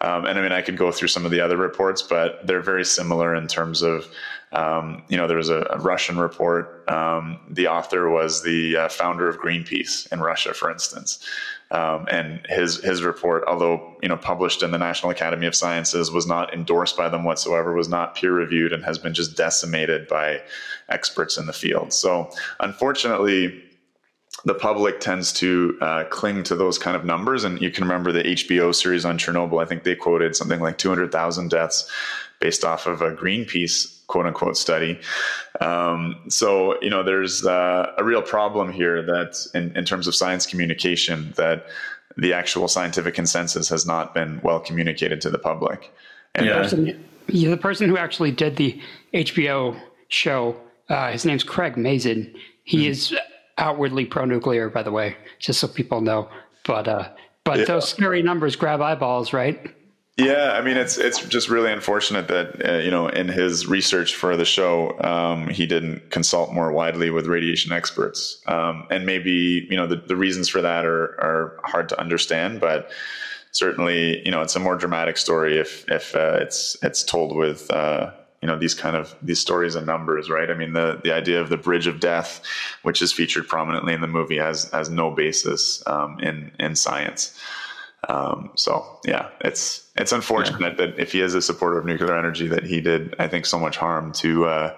Um, and I mean, I could go through some of the other reports, but they're very similar in terms of, um, you know, there was a, a Russian report. Um, the author was the uh, founder of Greenpeace in Russia, for instance. Um, and his his report, although you know published in the National Academy of Sciences, was not endorsed by them whatsoever, was not peer reviewed, and has been just decimated by experts in the field. So, unfortunately, the public tends to uh, cling to those kind of numbers. And you can remember the HBO series on Chernobyl. I think they quoted something like 200,000 deaths based off of a Greenpeace quote unquote study. Um, so, you know, there's uh, a real problem here that in, in terms of science communication, that the actual scientific consensus has not been well communicated to the public. And yeah. the, person, yeah, the person who actually did the HBO show, uh, his name's Craig Mazin. He mm-hmm. is outwardly pro-nuclear, by the way, just so people know. But uh, but yeah. those scary numbers grab eyeballs, right? Yeah, I mean it's it's just really unfortunate that uh, you know in his research for the show um, he didn't consult more widely with radiation experts, um, and maybe you know the, the reasons for that are are hard to understand, but certainly you know it's a more dramatic story if if uh, it's it's told with uh, you know these kind of these stories and numbers right? I mean the the idea of the bridge of death which is featured prominently in the movie has has no basis um, in in science um, so yeah it's it's unfortunate yeah. that if he is a supporter of nuclear energy that he did i think so much harm to uh,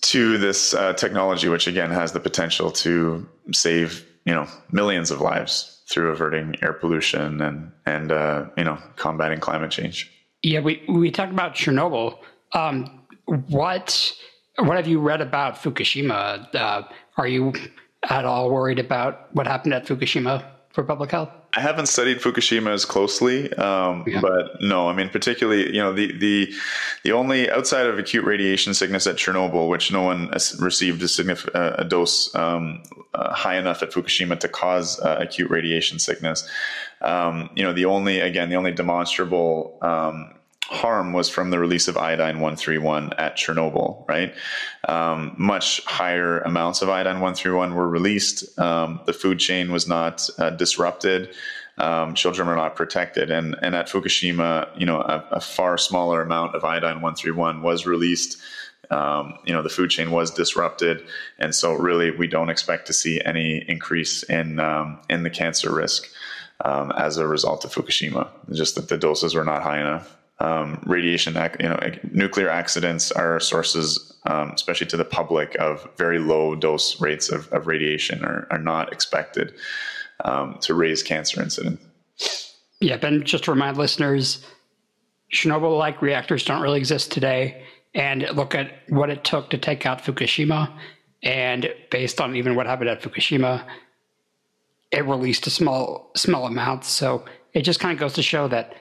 to this uh, technology which again has the potential to save you know millions of lives through averting air pollution and and uh, you know combating climate change yeah, we we talked about Chernobyl. Um, what what have you read about Fukushima? Uh, are you at all worried about what happened at Fukushima for public health? I haven't studied Fukushima as closely, um, yeah. but no, I mean particularly, you know, the the the only outside of acute radiation sickness at Chernobyl, which no one received a significant a dose um, uh, high enough at Fukushima to cause uh, acute radiation sickness. Um, you know, the only again the only demonstrable um, harm was from the release of iodine 131 at Chernobyl, right? Um, much higher amounts of iodine 131 were released. Um, the food chain was not uh, disrupted. Um, children were not protected. And, and at Fukushima, you know, a, a far smaller amount of iodine 131 was released. Um, you know, the food chain was disrupted. And so really, we don't expect to see any increase in, um, in the cancer risk. Um, as a result of Fukushima, just that the doses were not high enough um, radiation, you know, nuclear accidents are sources, um, especially to the public, of very low dose rates of, of radiation are, are not expected um, to raise cancer incidence. Yeah, Ben, just to remind listeners, Chernobyl like reactors don't really exist today. And look at what it took to take out Fukushima. And based on even what happened at Fukushima, it released a small, small amount. So it just kind of goes to show that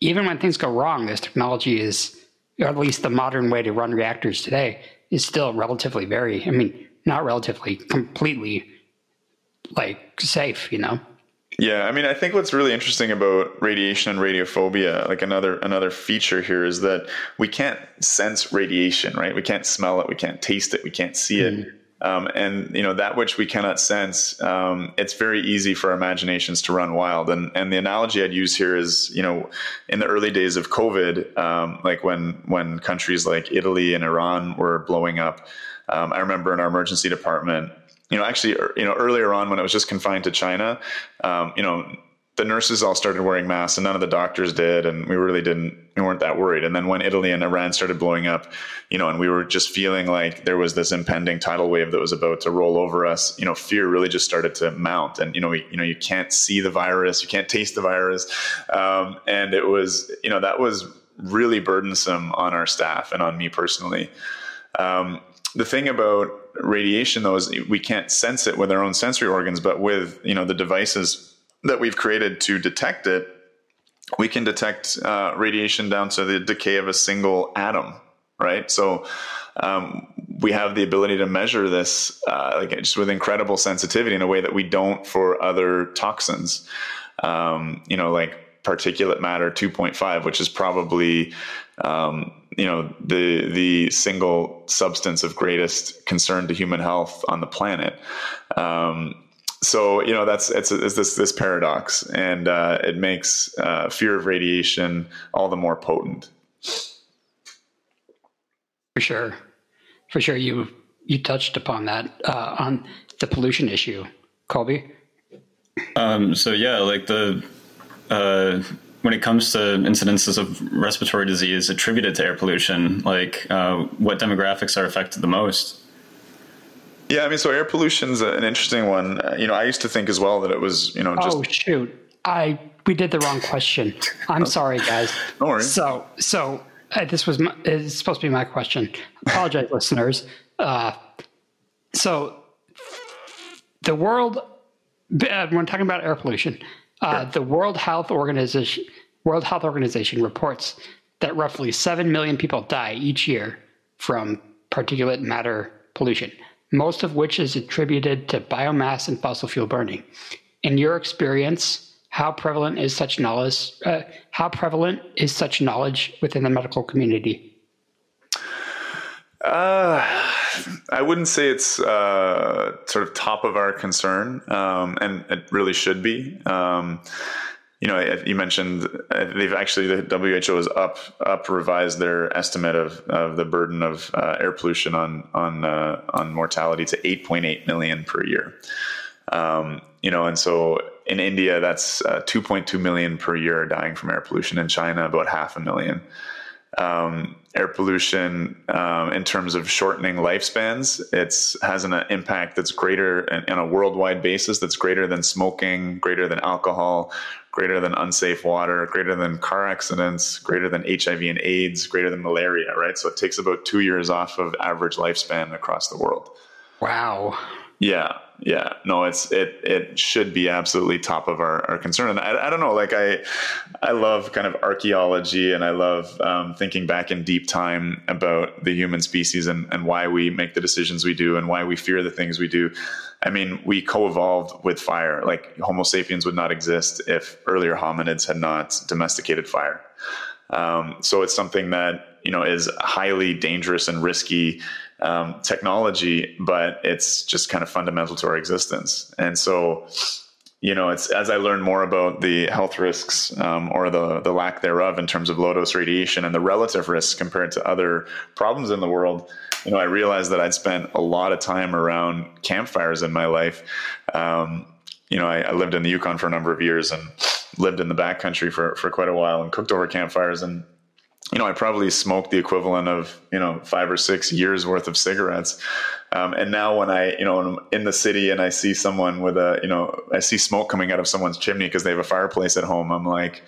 even when things go wrong, this technology is, or at least the modern way to run reactors today, is still relatively very, I mean, not relatively, completely like safe, you know? Yeah, I mean, I think what's really interesting about radiation and radiophobia, like another another feature here, is that we can't sense radiation, right? We can't smell it, we can't taste it, we can't see it. Mm. Um, and you know that which we cannot sense, um, it's very easy for our imaginations to run wild. And and the analogy I'd use here is, you know, in the early days of COVID, um, like when when countries like Italy and Iran were blowing up, um, I remember in our emergency department, you know, actually, you know, earlier on when it was just confined to China, um, you know, the nurses all started wearing masks and none of the doctors did and we really didn't we weren't that worried. And then when italy and iran started blowing up you know and we were just feeling like there was this impending tidal wave that was about to roll over us you know fear really just started to mount. And you know we, you know you can't see the virus you can't taste the virus. Um, and it was you know that was really burdensome on our staff and on me personally. Um, the thing about radiation though is we can't sense it with our own sensory organs but with you know the devices that we've created to detect it, we can detect uh, radiation down to the decay of a single atom, right? So um, we have the ability to measure this uh, like just with incredible sensitivity in a way that we don't for other toxins. Um, you know, like particulate matter 2.5, which is probably um, you know the the single substance of greatest concern to human health on the planet. Um, so you know that's it's, it's this this paradox, and uh, it makes uh, fear of radiation all the more potent. For sure, for sure. You you touched upon that uh, on the pollution issue, Colby. Um, so yeah, like the uh, when it comes to incidences of respiratory disease attributed to air pollution, like uh, what demographics are affected the most? Yeah, I mean, so air pollution's an interesting one. Uh, you know, I used to think as well that it was, you know, just. Oh shoot! I we did the wrong question. I'm sorry, guys. No worries. So so uh, this was my, it's supposed to be my question. Apologize, listeners. Uh, so the world uh, when talking about air pollution, uh, the World Health Organization World Health Organization reports that roughly seven million people die each year from particulate matter pollution, most of which is attributed to biomass and fossil fuel burning. In your experience, how prevalent is such knowledge? Uh, how prevalent is such knowledge within the medical community? Uh, I wouldn't say it's uh, sort of top of our concern, um, and it really should be. Um, you know, you mentioned uh, they've actually the WHO has up up revised their estimate of, of the burden of uh, air pollution on on uh, on mortality to 8.8 million per year. Um, you know, and so in India, that's uh, 2.2 million per year dying from air pollution. In China, about half a million um, air pollution um, in terms of shortening lifespans. It's has an impact that's greater on a worldwide basis. That's greater than smoking, greater than alcohol, greater than unsafe water, greater than car accidents, greater than HIV and AIDS, greater than malaria. Right. So it takes about two years off of average lifespan across the world. Wow. Yeah, yeah, no, it's it it should be absolutely top of our, our concern. And I, I don't know, like I I love kind of archaeology and I love um, thinking back in deep time about the human species and, and why we make the decisions we do and why we fear the things we do. I mean, we co-evolved with fire. Like Homo sapiens would not exist if earlier hominids had not domesticated fire. Um, so it's something that you know is highly dangerous and risky um, technology, but it's just kind of fundamental to our existence. And so, you know, it's as I learn more about the health risks um, or the the lack thereof in terms of low dose radiation and the relative risks compared to other problems in the world. You know, I realized that I'd spent a lot of time around campfires in my life. Um, you know, I, I lived in the Yukon for a number of years and lived in the backcountry for, for quite a while and cooked over campfires and you know, I probably smoked the equivalent of, you know, five or six years worth of cigarettes. Um, and now when I, you know, I'm in the city and I see someone with a, you know, I see smoke coming out of someone's chimney because they have a fireplace at home, I'm like,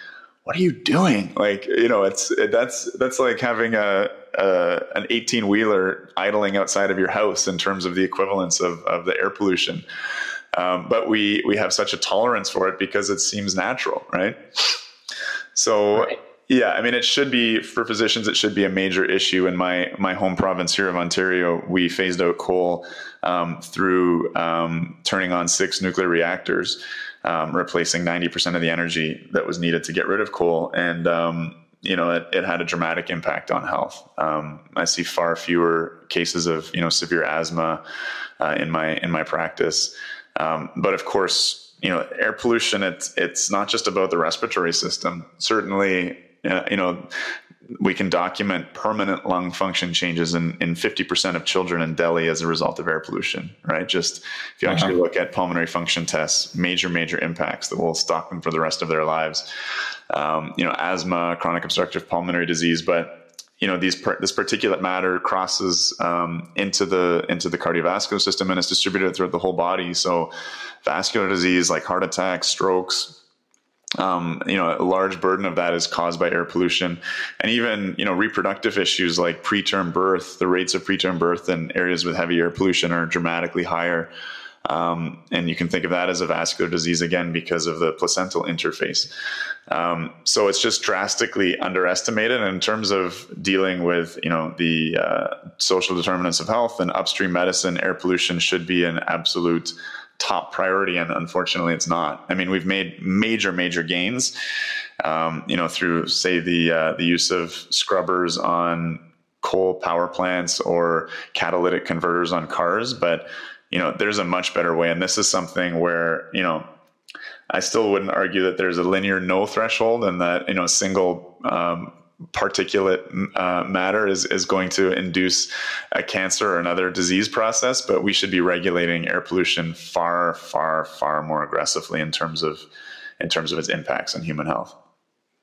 what are you doing? Like, you know, it's, it, that's, that's like having a, a an 18 wheeler idling outside of your house in terms of the equivalence of, of the air pollution. Um, but we, we have such a tolerance for it because it seems natural, right? So, right yeah, I mean, it should be for physicians. It should be a major issue in my my home province here of Ontario. We phased out coal um, through um, turning on six nuclear reactors, um, replacing ninety percent of the energy that was needed to get rid of coal, and um, you know, it, it, had a dramatic impact on health. Um, I see far fewer cases of you know severe asthma uh, in my in my practice, um, but of course you know, air pollution, it's, it's not just about the respiratory system. Certainly, uh, you know, we can document permanent lung function changes in, in 50% of children in Delhi as a result of air pollution, right? Just if you uh-huh. actually look at pulmonary function tests, major, major impacts that will stalk them for the rest of their lives. Um, you know, asthma, chronic obstructive pulmonary disease, but you know these this particulate matter crosses um, into the into the cardiovascular system and is distributed throughout the whole body. So, vascular disease like heart attacks, strokes, um, you know, a large burden of that is caused by air pollution, and even you know reproductive issues like preterm birth. The rates of preterm birth in areas with heavy air pollution are dramatically higher, um, and you can think of that as a vascular disease again because of the placental interface. Um, so it's just drastically underestimated in terms of dealing with you know the uh, social determinants of health and upstream medicine. Air pollution should be an absolute top priority, and unfortunately, it's not. I mean, we've made major, major gains, um, you know, through say the uh, the use of scrubbers on coal power plants or catalytic converters on cars, but you know, there's a much better way, and this is something where you know. I still wouldn't argue that there's a linear no threshold and that you know a single um, particulate uh, matter is, is going to induce a cancer or another disease process, but we should be regulating air pollution far, far, far more aggressively in terms of in terms of its impacts on human health.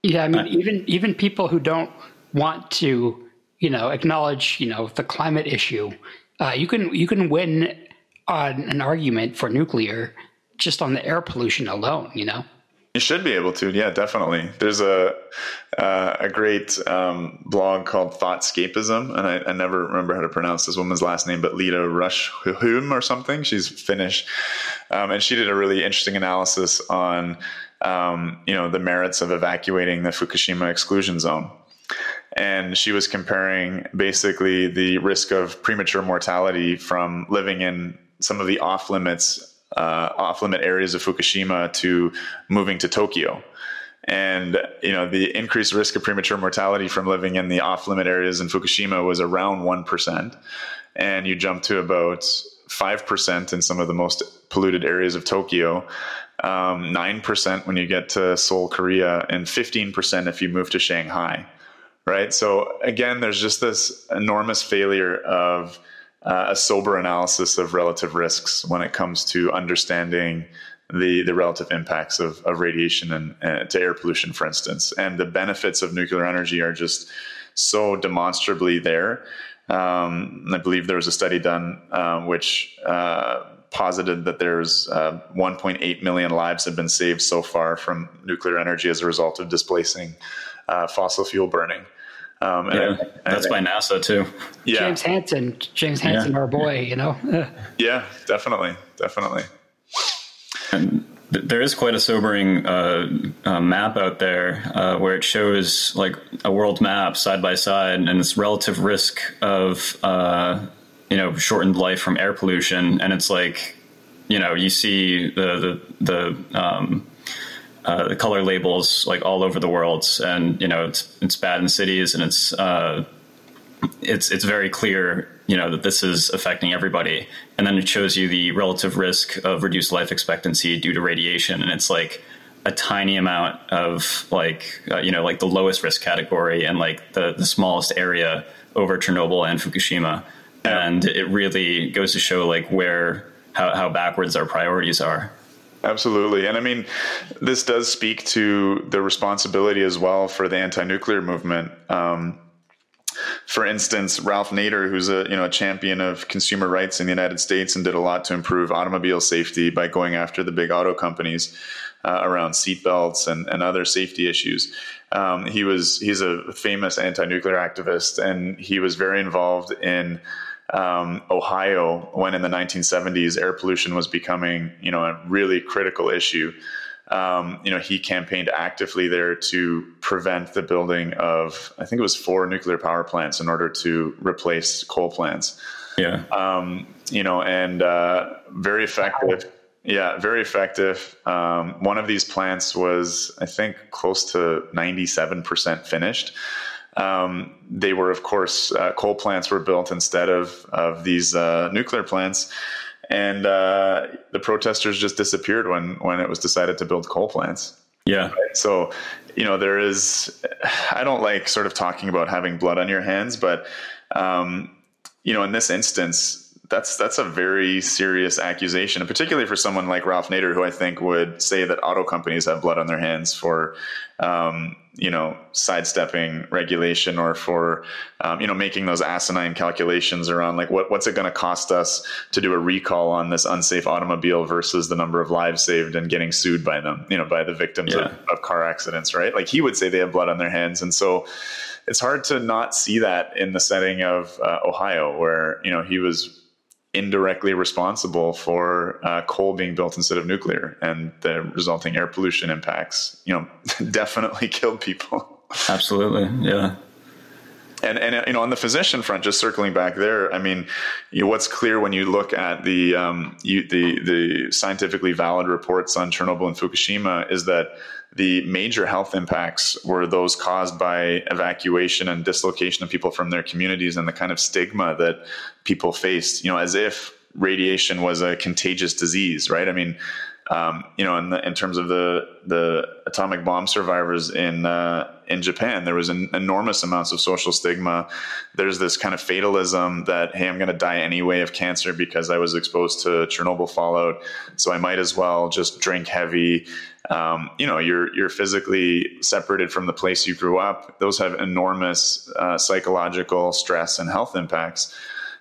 Yeah, I mean, even even people who don't want to, you know, acknowledge, you know, the climate issue, uh, you can you can win on an argument for nuclear just on the air pollution alone, you know? You should be able to, yeah, definitely. There's a uh, a great um, blog called Thoughtscapism, and I, I, never remember how to pronounce this woman's last name, but Lita Rush or something. She's Finnish, um, and she did a really interesting analysis on um, you know the merits of evacuating the Fukushima exclusion zone. And she was comparing basically the risk of premature mortality from living in some of the off limits off limit areas of Fukushima to moving to Tokyo. And you know the increased risk of premature mortality from living in the off limit areas in Fukushima was around one percent, and you jump to about five percent in some of the most polluted areas of Tokyo, um, nine um, percent when you get to Seoul, Korea, and fifteen percent if you move to Shanghai. Right. So again, there's just this enormous failure of uh, a sober analysis of relative risks when it comes to understanding the the relative impacts of, of radiation and uh, to air pollution, for instance, and the benefits of nuclear energy are just so demonstrably there. Um, I believe there was a study done um, which uh, posited that there's uh, 1.8 million lives have been saved so far from nuclear energy as a result of displacing uh, fossil fuel burning. Um, yeah, that's by NASA too. Yeah. James Hansen, James Hansen, yeah. our boy, you know. yeah, definitely, definitely. And there is quite a sobering uh, uh, map out there uh, where it shows like a world map side by side, and it's relative risk of uh, you know shortened life from air pollution, and it's like you know you see the the the um, uh, the color labels like all over the world, and you know it's it's bad in cities, and it's uh, it's it's very clear you know that this is affecting everybody, and then it shows you the relative risk of reduced life expectancy due to radiation, and it's like a tiny amount of like uh, you know like the lowest risk category and like the the smallest area over Chernobyl and Fukushima, yeah. and it really goes to show like where how, how backwards our priorities are. Absolutely. And I mean, this does speak to the responsibility as well for the anti nuclear movement. Um, for instance, Ralph Nader, who's a you know a champion of consumer rights in the United States and did a lot to improve automobile safety by going after the big auto companies uh, around seatbelts and, and other safety issues. Um, he was he's a famous anti-nuclear activist, and he was very involved in um, Ohio when in the 1970s air pollution was becoming, you know, a really critical issue. Um, you know, he campaigned actively there to prevent the building of, I think it was four nuclear power plants in order to replace coal plants. Yeah. Um, you know, and uh, very effective. Yeah, very effective. Um, one of these plants was, I think, close to 97% finished. Um, they were, of course, uh, coal plants were built instead of of these uh, nuclear plants, and uh, the protesters just disappeared when when it was decided to build coal plants. Yeah. Right? So, you know, there is. I don't like sort of talking about having blood on your hands, but um, you know, in this instance, that's that's a very serious accusation, and particularly for someone like Ralph Nader, who I think would say that auto companies have blood on their hands for, um, you know, sidestepping regulation or for, um, you know, making those asinine calculations around like what what's it going to cost us to do a recall on this unsafe automobile versus the number of lives saved and getting sued by them, you know, by the victims yeah. of, of car accidents, right? Like he would say they have blood on their hands, and so it's hard to not see that in the setting of uh, Ohio, where you know he was indirectly responsible for uh, coal being built instead of nuclear and the resulting air pollution impacts you know definitely killed people. Absolutely. Yeah. And and you know on the physician front just circling back there i mean you know, what's clear when you look at the um, you, the the scientifically valid reports on chernobyl and fukushima is that the major health impacts were those caused by evacuation and dislocation of people from their communities and the kind of stigma that people faced, you know, as if radiation was a contagious disease, right? I mean, um, you know, in, the, in, terms of the the atomic bomb survivors in uh, in Japan, there was an enormous amounts of social stigma. There's this kind of fatalism that hey, I'm going to die anyway of cancer because I was exposed to Chernobyl fallout, so I might as well just drink heavy. Um, you know you're you're physically separated from the place you grew up. Those have enormous uh, psychological stress and health impacts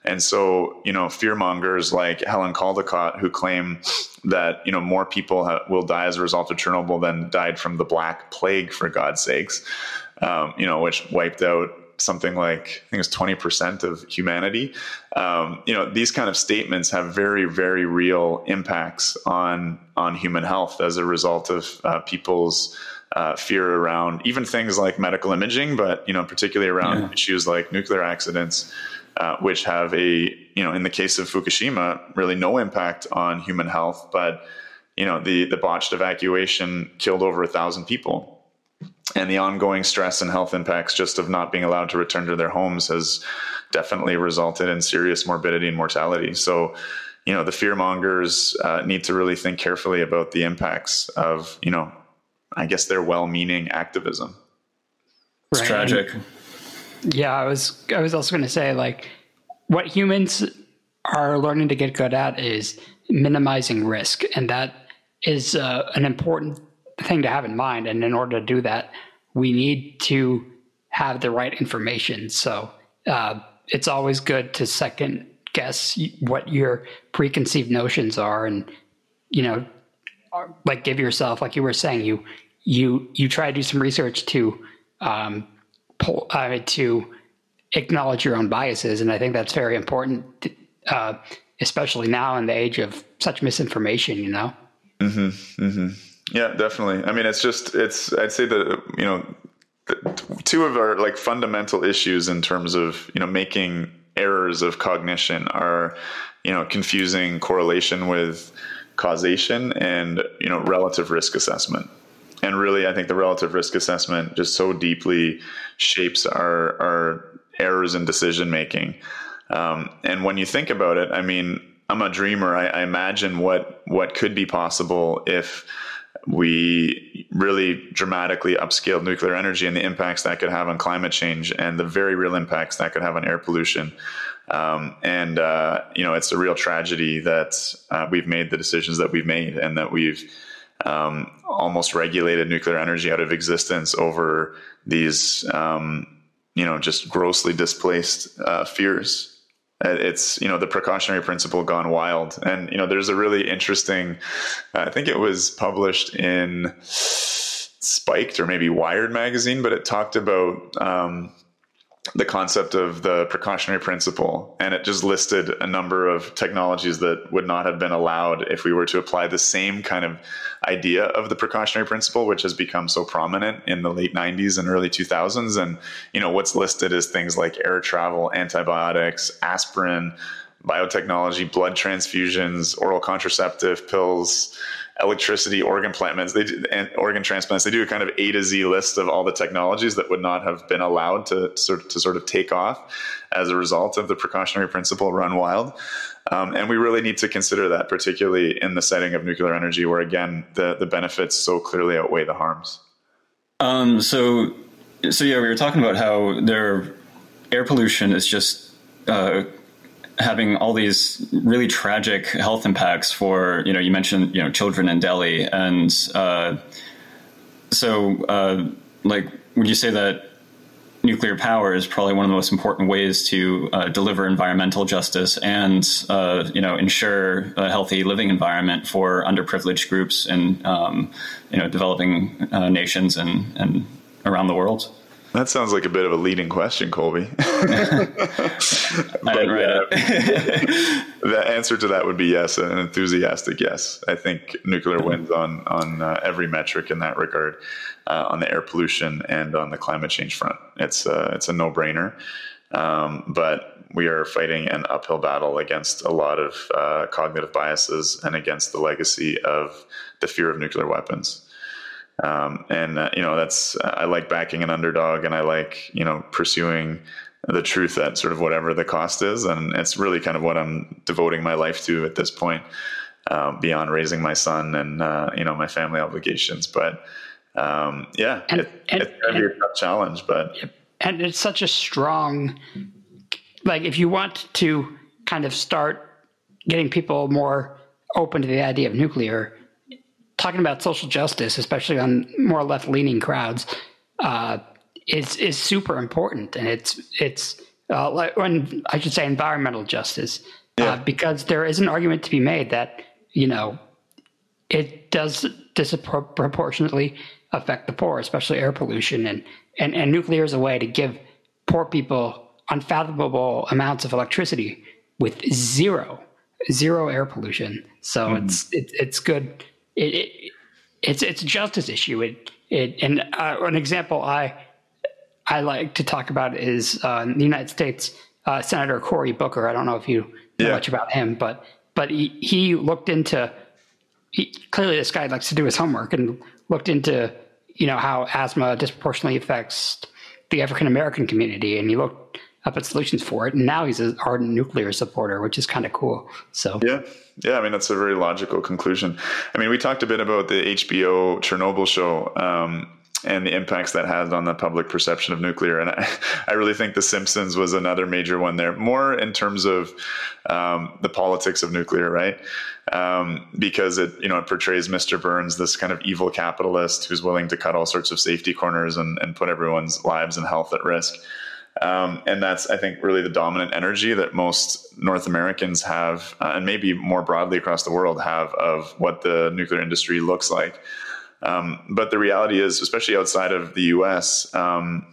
And so, you know, fear mongers like Helen Caldicott, who claim that, you know, more people ha- will die as a result of Chernobyl than died from the Black Plague, for God's sakes, um, you know, which wiped out something like I think it's twenty percent of humanity. Um, you know, these kind of statements have very, very real impacts on on human health as a result of uh, people's uh, fear around even things like medical imaging, but you know, particularly around yeah. issues like nuclear accidents. Uh, which have a, you know, in the case of Fukushima, really no impact on human health, but you know, the the botched evacuation killed over a thousand people and the ongoing stress and health impacts just of not being allowed to return to their homes has definitely resulted in serious morbidity and mortality. So, you know, the fear mongers uh, need to really think carefully about the impacts of, you know, I guess their well-meaning activism. It's right. tragic. Yeah, I was I was also going to say like what humans are learning to get good at is minimizing risk, and that is uh, an important thing to have in mind. And in order to do that, we need to have the right information. So uh, it's always good to second guess what your preconceived notions are, and you know, like give yourself, like you were saying, you you you try to do some research to um, pull, uh, to acknowledge your own biases, and I think that's very important, uh, especially now in the age of such misinformation. You know. Mm-hmm. Mm-hmm. Yeah, definitely. I mean, it's just it's. I'd say that you know, two of our like fundamental issues in terms of you know making errors of cognition are you know confusing correlation with causation and you know relative risk assessment and really i think the relative risk assessment just so deeply shapes our our errors in decision making um, and when you think about it i mean i'm a dreamer I, I imagine what what could be possible if we really dramatically upscaled nuclear energy and the impacts that could have on climate change and the very real impacts that could have on air pollution. Um, and uh, you know, it's a real tragedy that uh, we've made the decisions that we've made and that we've um, almost regulated nuclear energy out of existence over these, um, you know, just grossly displaced uh, fears. It's you know the precautionary principle gone wild. And you know there's a really interesting i think it was published in spiked or maybe wired magazine but it talked about um, the concept of the precautionary principle and it just listed a number of technologies that would not have been allowed if we were to apply the same kind of idea of the precautionary principle which has become so prominent in the late 90s and early 2000s and you know what's listed is things like air travel antibiotics aspirin biotechnology blood transfusions oral contraceptive pills electricity, organ plants, they do, and organ transplants. They do a kind of A to Z list of all the technologies that would not have been allowed to sort to sort of take off as a result of the precautionary principle run wild. Um, and we really need to consider that, particularly in the setting of nuclear energy, where again the the benefits so clearly outweigh the harms. Um, so, so yeah, we were talking about how their air pollution is just uh, having all these really tragic health impacts for you know you mentioned you know children in Delhi and uh, so uh, like would you say that nuclear power is probably one of the most important ways to uh, deliver environmental justice and uh, you know ensure a healthy living environment for underprivileged groups and um, you know developing uh, nations and and around the world. That sounds like a bit of a leading question, Colby. but, the answer to that would be yes, an enthusiastic yes. I think nuclear wins on on uh, every metric in that regard, uh, on the air pollution and on the climate change front. It's uh, it's a no brainer, um, but we are fighting an uphill battle against a lot of uh, cognitive biases and against the legacy of the fear of nuclear weapons. Um, and uh, you know that's I like backing an underdog, and I like you know pursuing the truth at sort of whatever the cost is, and it's really kind of what I'm devoting my life to at this point, uh, beyond raising my son and uh, you know my family obligations. But um, yeah, and, it, and, it's gonna be a tough challenge, but and it's such a strong like if you want to kind of start getting people more open to the idea of nuclear talking about social justice, especially on more left leaning crowds, uh, is is super important, and it's it's uh, like when I should say environmental justice, uh, Yeah. uh, because there is an argument to be made that you know it does disproportionately affect the poor, especially air pollution, and and and nuclear is a way to give poor people unfathomable amounts of electricity with zero zero air pollution. So it's it, it's good. It, it it's it's a justice issue. It it and uh, an example I I like to talk about is uh, the United States, uh, Senator Cory Booker. I don't know if you know Yeah. much about him, but but he, he looked into he, clearly this guy likes to do his homework and looked into you know how asthma disproportionately affects the African American community, and he looked up at solutions for it. And now he's an ardent nuclear supporter, which is kind of cool. So Yeah. Yeah. I mean, that's a very logical conclusion. I mean, we talked a bit about the HBO Chernobyl show. Um, and the impacts that had on the public perception of nuclear. And I, I really think The Simpsons was another major one there, more in terms of um, the politics of nuclear, right? Um, because it, you know, it portrays Mr. Burns, this kind of evil capitalist who's willing to cut all sorts of safety corners and, and put everyone's lives and health at risk. Um, and that's, I think, really the dominant energy that most North Americans have, uh, and maybe more broadly across the world, have of what the nuclear industry looks like. Um, but the reality is, especially outside of the US, um,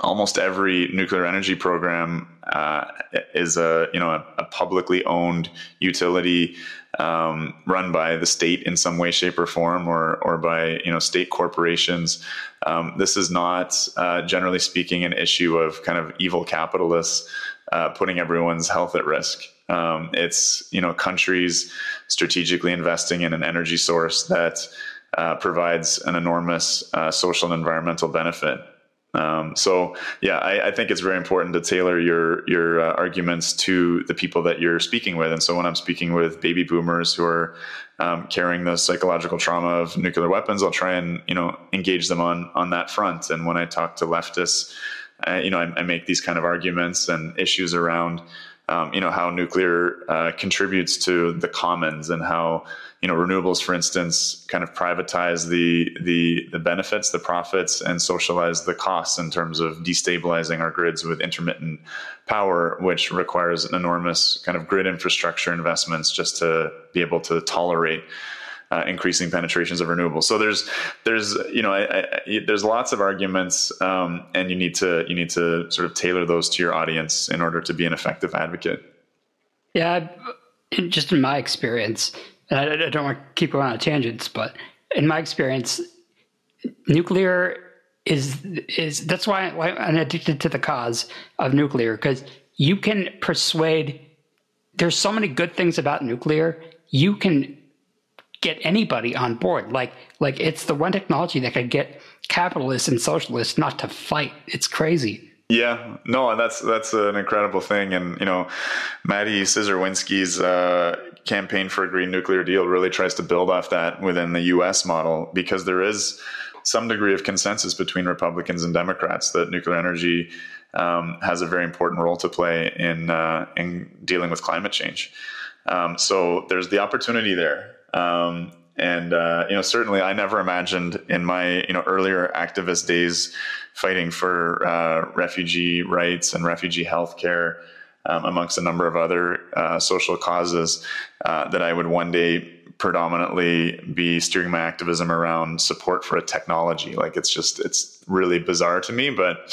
almost every nuclear energy program uh, is a you know a, a publicly owned utility um, run by the state in some way, shape, or form, or or by you know state corporations. Um, this is not, uh, generally speaking, an issue of kind of evil capitalists uh, putting everyone's health at risk. Um, it's you know countries strategically investing in an energy source that uh, provides an enormous uh, social and environmental benefit. Um, so yeah, I, I, think it's very important to tailor your your uh, arguments to the people that you're speaking with. And so when I'm speaking with baby boomers who are um, carrying the psychological trauma of nuclear weapons, I'll try and you know engage them on on that front. And when I talk to leftists, uh, you know, I, I, make these kind of arguments and issues around. Um, you know how nuclear uh, contributes to the commons and how you know renewables for instance kind of privatize the the the benefits the profits and socialize the costs in terms of destabilizing our grids with intermittent power which requires an enormous kind of grid infrastructure investments just to be able to tolerate uh, increasing penetrations of renewables. So there's there's you know I, I, there's lots of arguments, um, and you need to you need to sort of tailor those to your audience in order to be an effective advocate. Yeah, just in my experience, and I, I don't want to keep going on tangents, but in my experience, nuclear is is that's why, why I'm addicted to the cause of nuclear because you can persuade. There's so many good things about nuclear. You can get anybody on board. Like like it's the one technology that could get capitalists and socialists not to fight. It's crazy. Yeah, no, that's that's an incredible thing, and you know, Maddie Czerwinski's uh, campaign for a green nuclear deal really tries to build off that within the U.S. model because there is some degree of consensus between Republicans and Democrats that nuclear energy um, has a very important role to play in uh, in dealing with climate change. Um, so there's the opportunity there. Um, and uh, you know, certainly, I never imagined in my you know earlier activist days fighting for uh, refugee rights and refugee health care, um, amongst a number of other uh, social causes, uh, that I would one day predominantly be steering my activism around support for a technology. Like it's just it's really bizarre to me, but.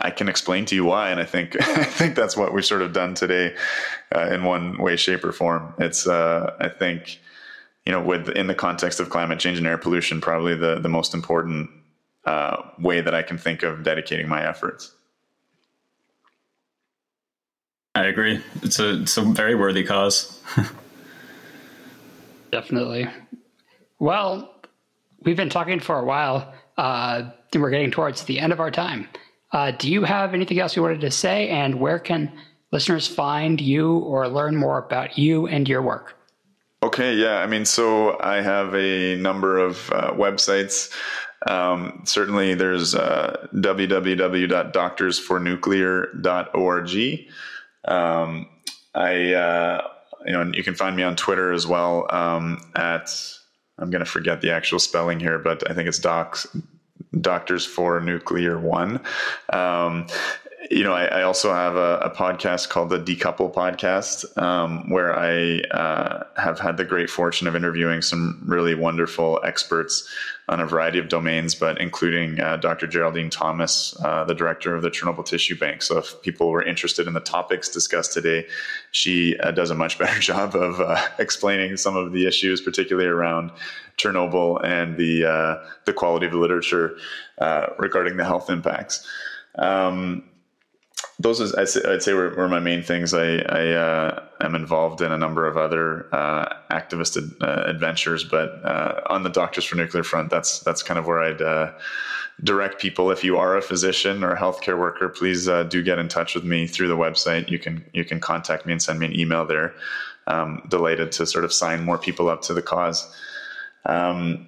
I can explain to you why, and I think I think that's what we've sort of done today, uh, in one way, shape, or form. It's uh, I think you know, with in the context of climate change and air pollution, probably the the most important uh, way that I can think of dedicating my efforts. I agree. It's a it's a very worthy cause. Definitely. Well, we've been talking for a while. Uh, we're getting towards the end of our time. Uh, do you have anything else you wanted to say? And where can listeners find you or learn more about you and your work? Okay, yeah. I mean, so I have a number of uh, websites. Um, certainly, there's uh, www.doctorsfornuclear.org. Um, I, uh, you know, you can find me on Twitter as well um, at, I'm going to forget the actual spelling here, but I think it's docs, Doctors for Nuclear One. Um, you know, I, I also have a, a, podcast called the Decouple Podcast, um, where I uh, have had the great fortune of interviewing some really wonderful experts on a variety of domains, but including uh, Dr. Geraldine Thomas, uh, the director of the Chernobyl Tissue Bank. So, if people were interested in the topics discussed today, she uh, does a much better job of uh, explaining some of the issues, particularly around Chernobyl and the uh, the quality of the literature regarding the health impacts. Um, those is, I'd say were, were, my main things. I, I uh, am involved in a number of other uh, activist uh, adventures, but uh, on the Doctors for Nuclear front, that's that's kind of where I'd uh, direct people. If you are a physician or a healthcare worker, please uh, do get in touch with me through the website. You can you can contact me and send me an email there. Um, delighted to sort of sign more people up to the cause. Um,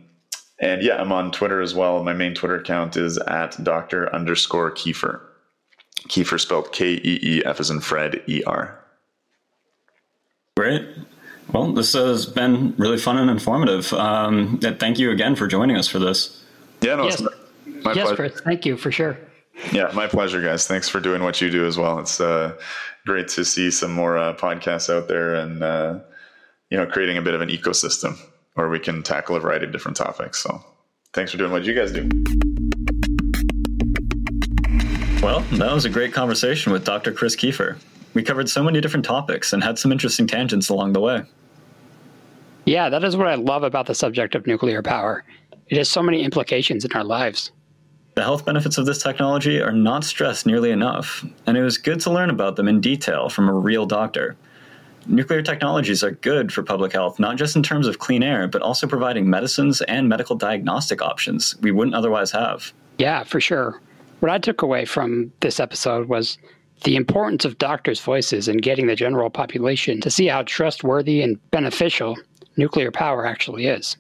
and yeah, I'm on Twitter as well. My main Twitter account is at Doctor underscore Keefer. Keefer spelled K E E F as in Fred E R. Great. Well, this has been really fun and informative. Um, thank you again for joining us for this. Yeah, no, yes, my yes, Chris. Thank you for sure. Yeah, my pleasure, guys. Thanks for doing what you do as well. It's uh, great to see some more uh, podcasts out there and uh, you know creating a bit of an ecosystem where we can tackle a variety of different topics. So, thanks for doing what you guys do. Well, that was a great conversation with Dr. Chris Keefer. We covered so many different topics and had some interesting tangents along the way. Yeah, that is what I love about the subject of nuclear power. It has so many implications in our lives. The health benefits of this technology are not stressed nearly enough, and it was good to learn about them in detail from a real doctor. Nuclear technologies are good for public health, not just in terms of clean air, but also providing medicines and medical diagnostic options we wouldn't otherwise have. Yeah, for sure. What I took away from this episode was the importance of doctors' voices in getting the general population to see how trustworthy and beneficial nuclear power actually is.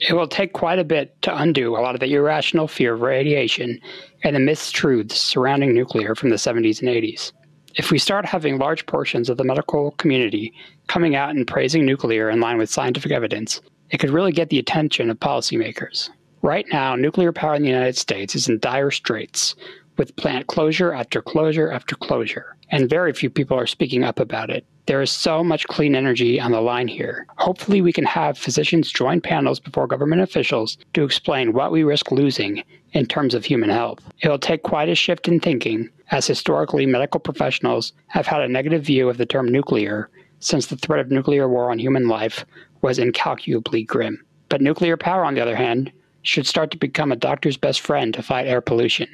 It will take quite a bit to undo a lot of the irrational fear of radiation and the mistruths surrounding nuclear from the 70s and 80s. If we start having large portions of the medical community coming out and praising nuclear in line with scientific evidence, it could really get the attention of policymakers. Right now, nuclear power in the United States is in dire straits, with plant closure after closure after closure, and very few people are speaking up about it. There is so much clean energy on the line here. Hopefully, we can have physicians join panels before government officials to explain what we risk losing in terms of human health. It will take quite a shift in thinking, as historically, medical professionals have had a negative view of the term nuclear since the threat of nuclear war on human life was incalculably grim. But nuclear power, on the other hand, should start to become a doctor's best friend to fight air pollution,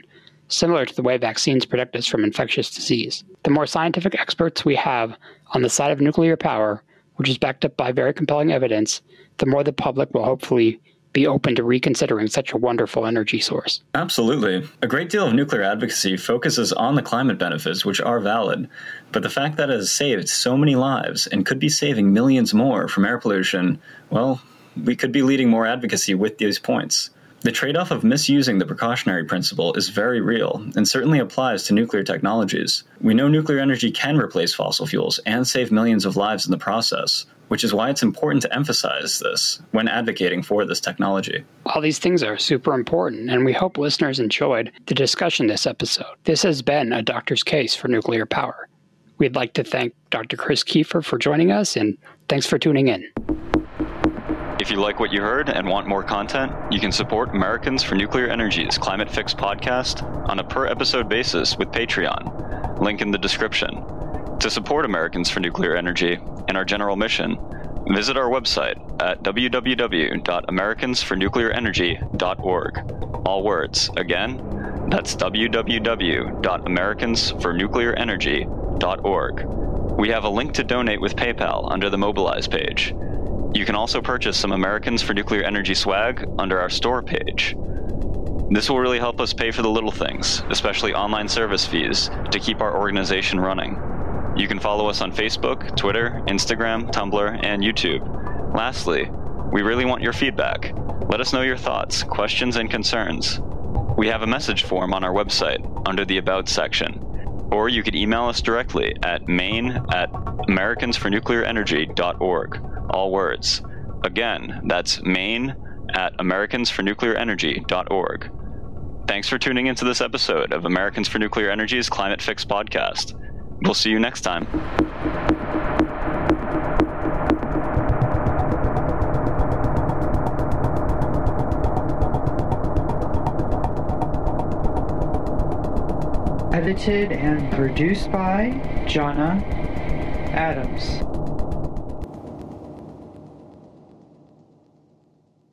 similar to the way vaccines protect us from infectious disease. The more scientific experts we have on the side of nuclear power, which is backed up by very compelling evidence, the more the public will hopefully be open to reconsidering such a wonderful energy source. Absolutely. A great deal of nuclear advocacy focuses on the climate benefits, which are valid, but the fact that it has saved so many lives and could be saving millions more from air pollution, well, we could be leading more advocacy with these points. The trade off of misusing the precautionary principle is very real and certainly applies to nuclear technologies. We know nuclear energy can replace fossil fuels and save millions of lives in the process, which is why it's important to emphasize this when advocating for this technology. All these things are super important, and we hope listeners enjoyed the discussion this episode. This has been a doctor's case for nuclear power. We'd like to thank Dr. Chris Keefer for joining us, and thanks for tuning in. If you like what you heard and want more content, you can support Americans for Nuclear Energy's Climate Fix podcast on a per episode basis with Patreon. Link in the description. To support Americans for Nuclear Energy and our general mission, visit our website at www.americansfornuclearenergy.org. All words. Again, that's www.americansfornuclearenergy.org. We have a link to donate with PayPal under the Mobilize page. You can also purchase some Americans for Nuclear Energy swag under our store page. This will really help us pay for the little things, especially online service fees, to keep our organization running. You can follow us on Facebook, Twitter, Instagram, Tumblr, and YouTube. Lastly, we really want your feedback. Let us know your thoughts, questions, and concerns. We have a message form on our website under the About section, or you could email us directly at main at americansfornuclearenergy.org all words. Again, that's main at americansfornuclearenergy.org. Thanks for tuning into this episode of Americans for Nuclear Energy's Climate Fix podcast. We'll see you next time. Edited and produced by Jonna Adams.